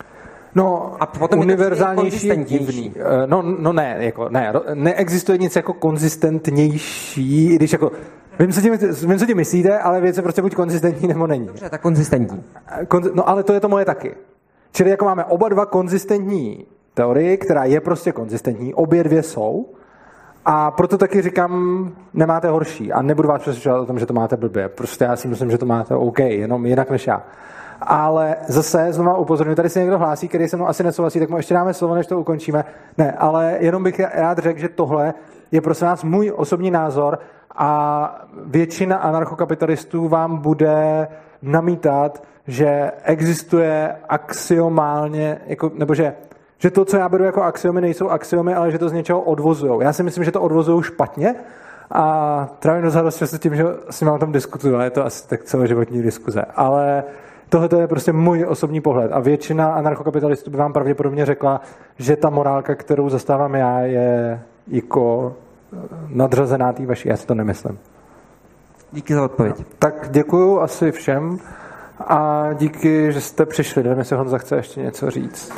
No, a potom univerzálnější je divný. Eh, no, no ne, jako, ne, neexistuje nic jako konzistentnější, když jako Vím, co tím, vím, co tím myslíte, ale věc je prostě buď konzistentní, nebo není. Dobře, tak konzistentní. Eh, Konz, no ale to je to moje taky. Čili jako máme oba dva konzistentní teorii, která je prostě konzistentní, obě dvě jsou, a proto taky říkám, nemáte horší a nebudu vás přesvědčovat o tom, že to máte blbě. Prostě já si myslím, že to máte OK, jenom jinak než já ale zase znovu upozorňuji, tady se někdo hlásí, který se mnou asi nesouhlasí, tak mu ještě dáme slovo, než to ukončíme. Ne, ale jenom bych rád řekl, že tohle je prosím nás můj osobní názor a většina anarchokapitalistů vám bude namítat, že existuje axiomálně, jako, nebo že, že to, co já beru jako axiomy, nejsou axiomy, ale že to z něčeho odvozují. Já si myslím, že to odvozují špatně a trávím dost radost s tím, že s ním o tom diskutuju, ale je to asi tak celoživotní diskuze. Ale Tohle je prostě můj osobní pohled a většina anarchokapitalistů by vám pravděpodobně řekla, že ta morálka, kterou zastávám já, je jako nadřazená té vaší. Já si to nemyslím. Díky za odpověď. Tak děkuju asi všem a díky, že jste přišli. Nevím, jestli Honza chce ještě něco říct.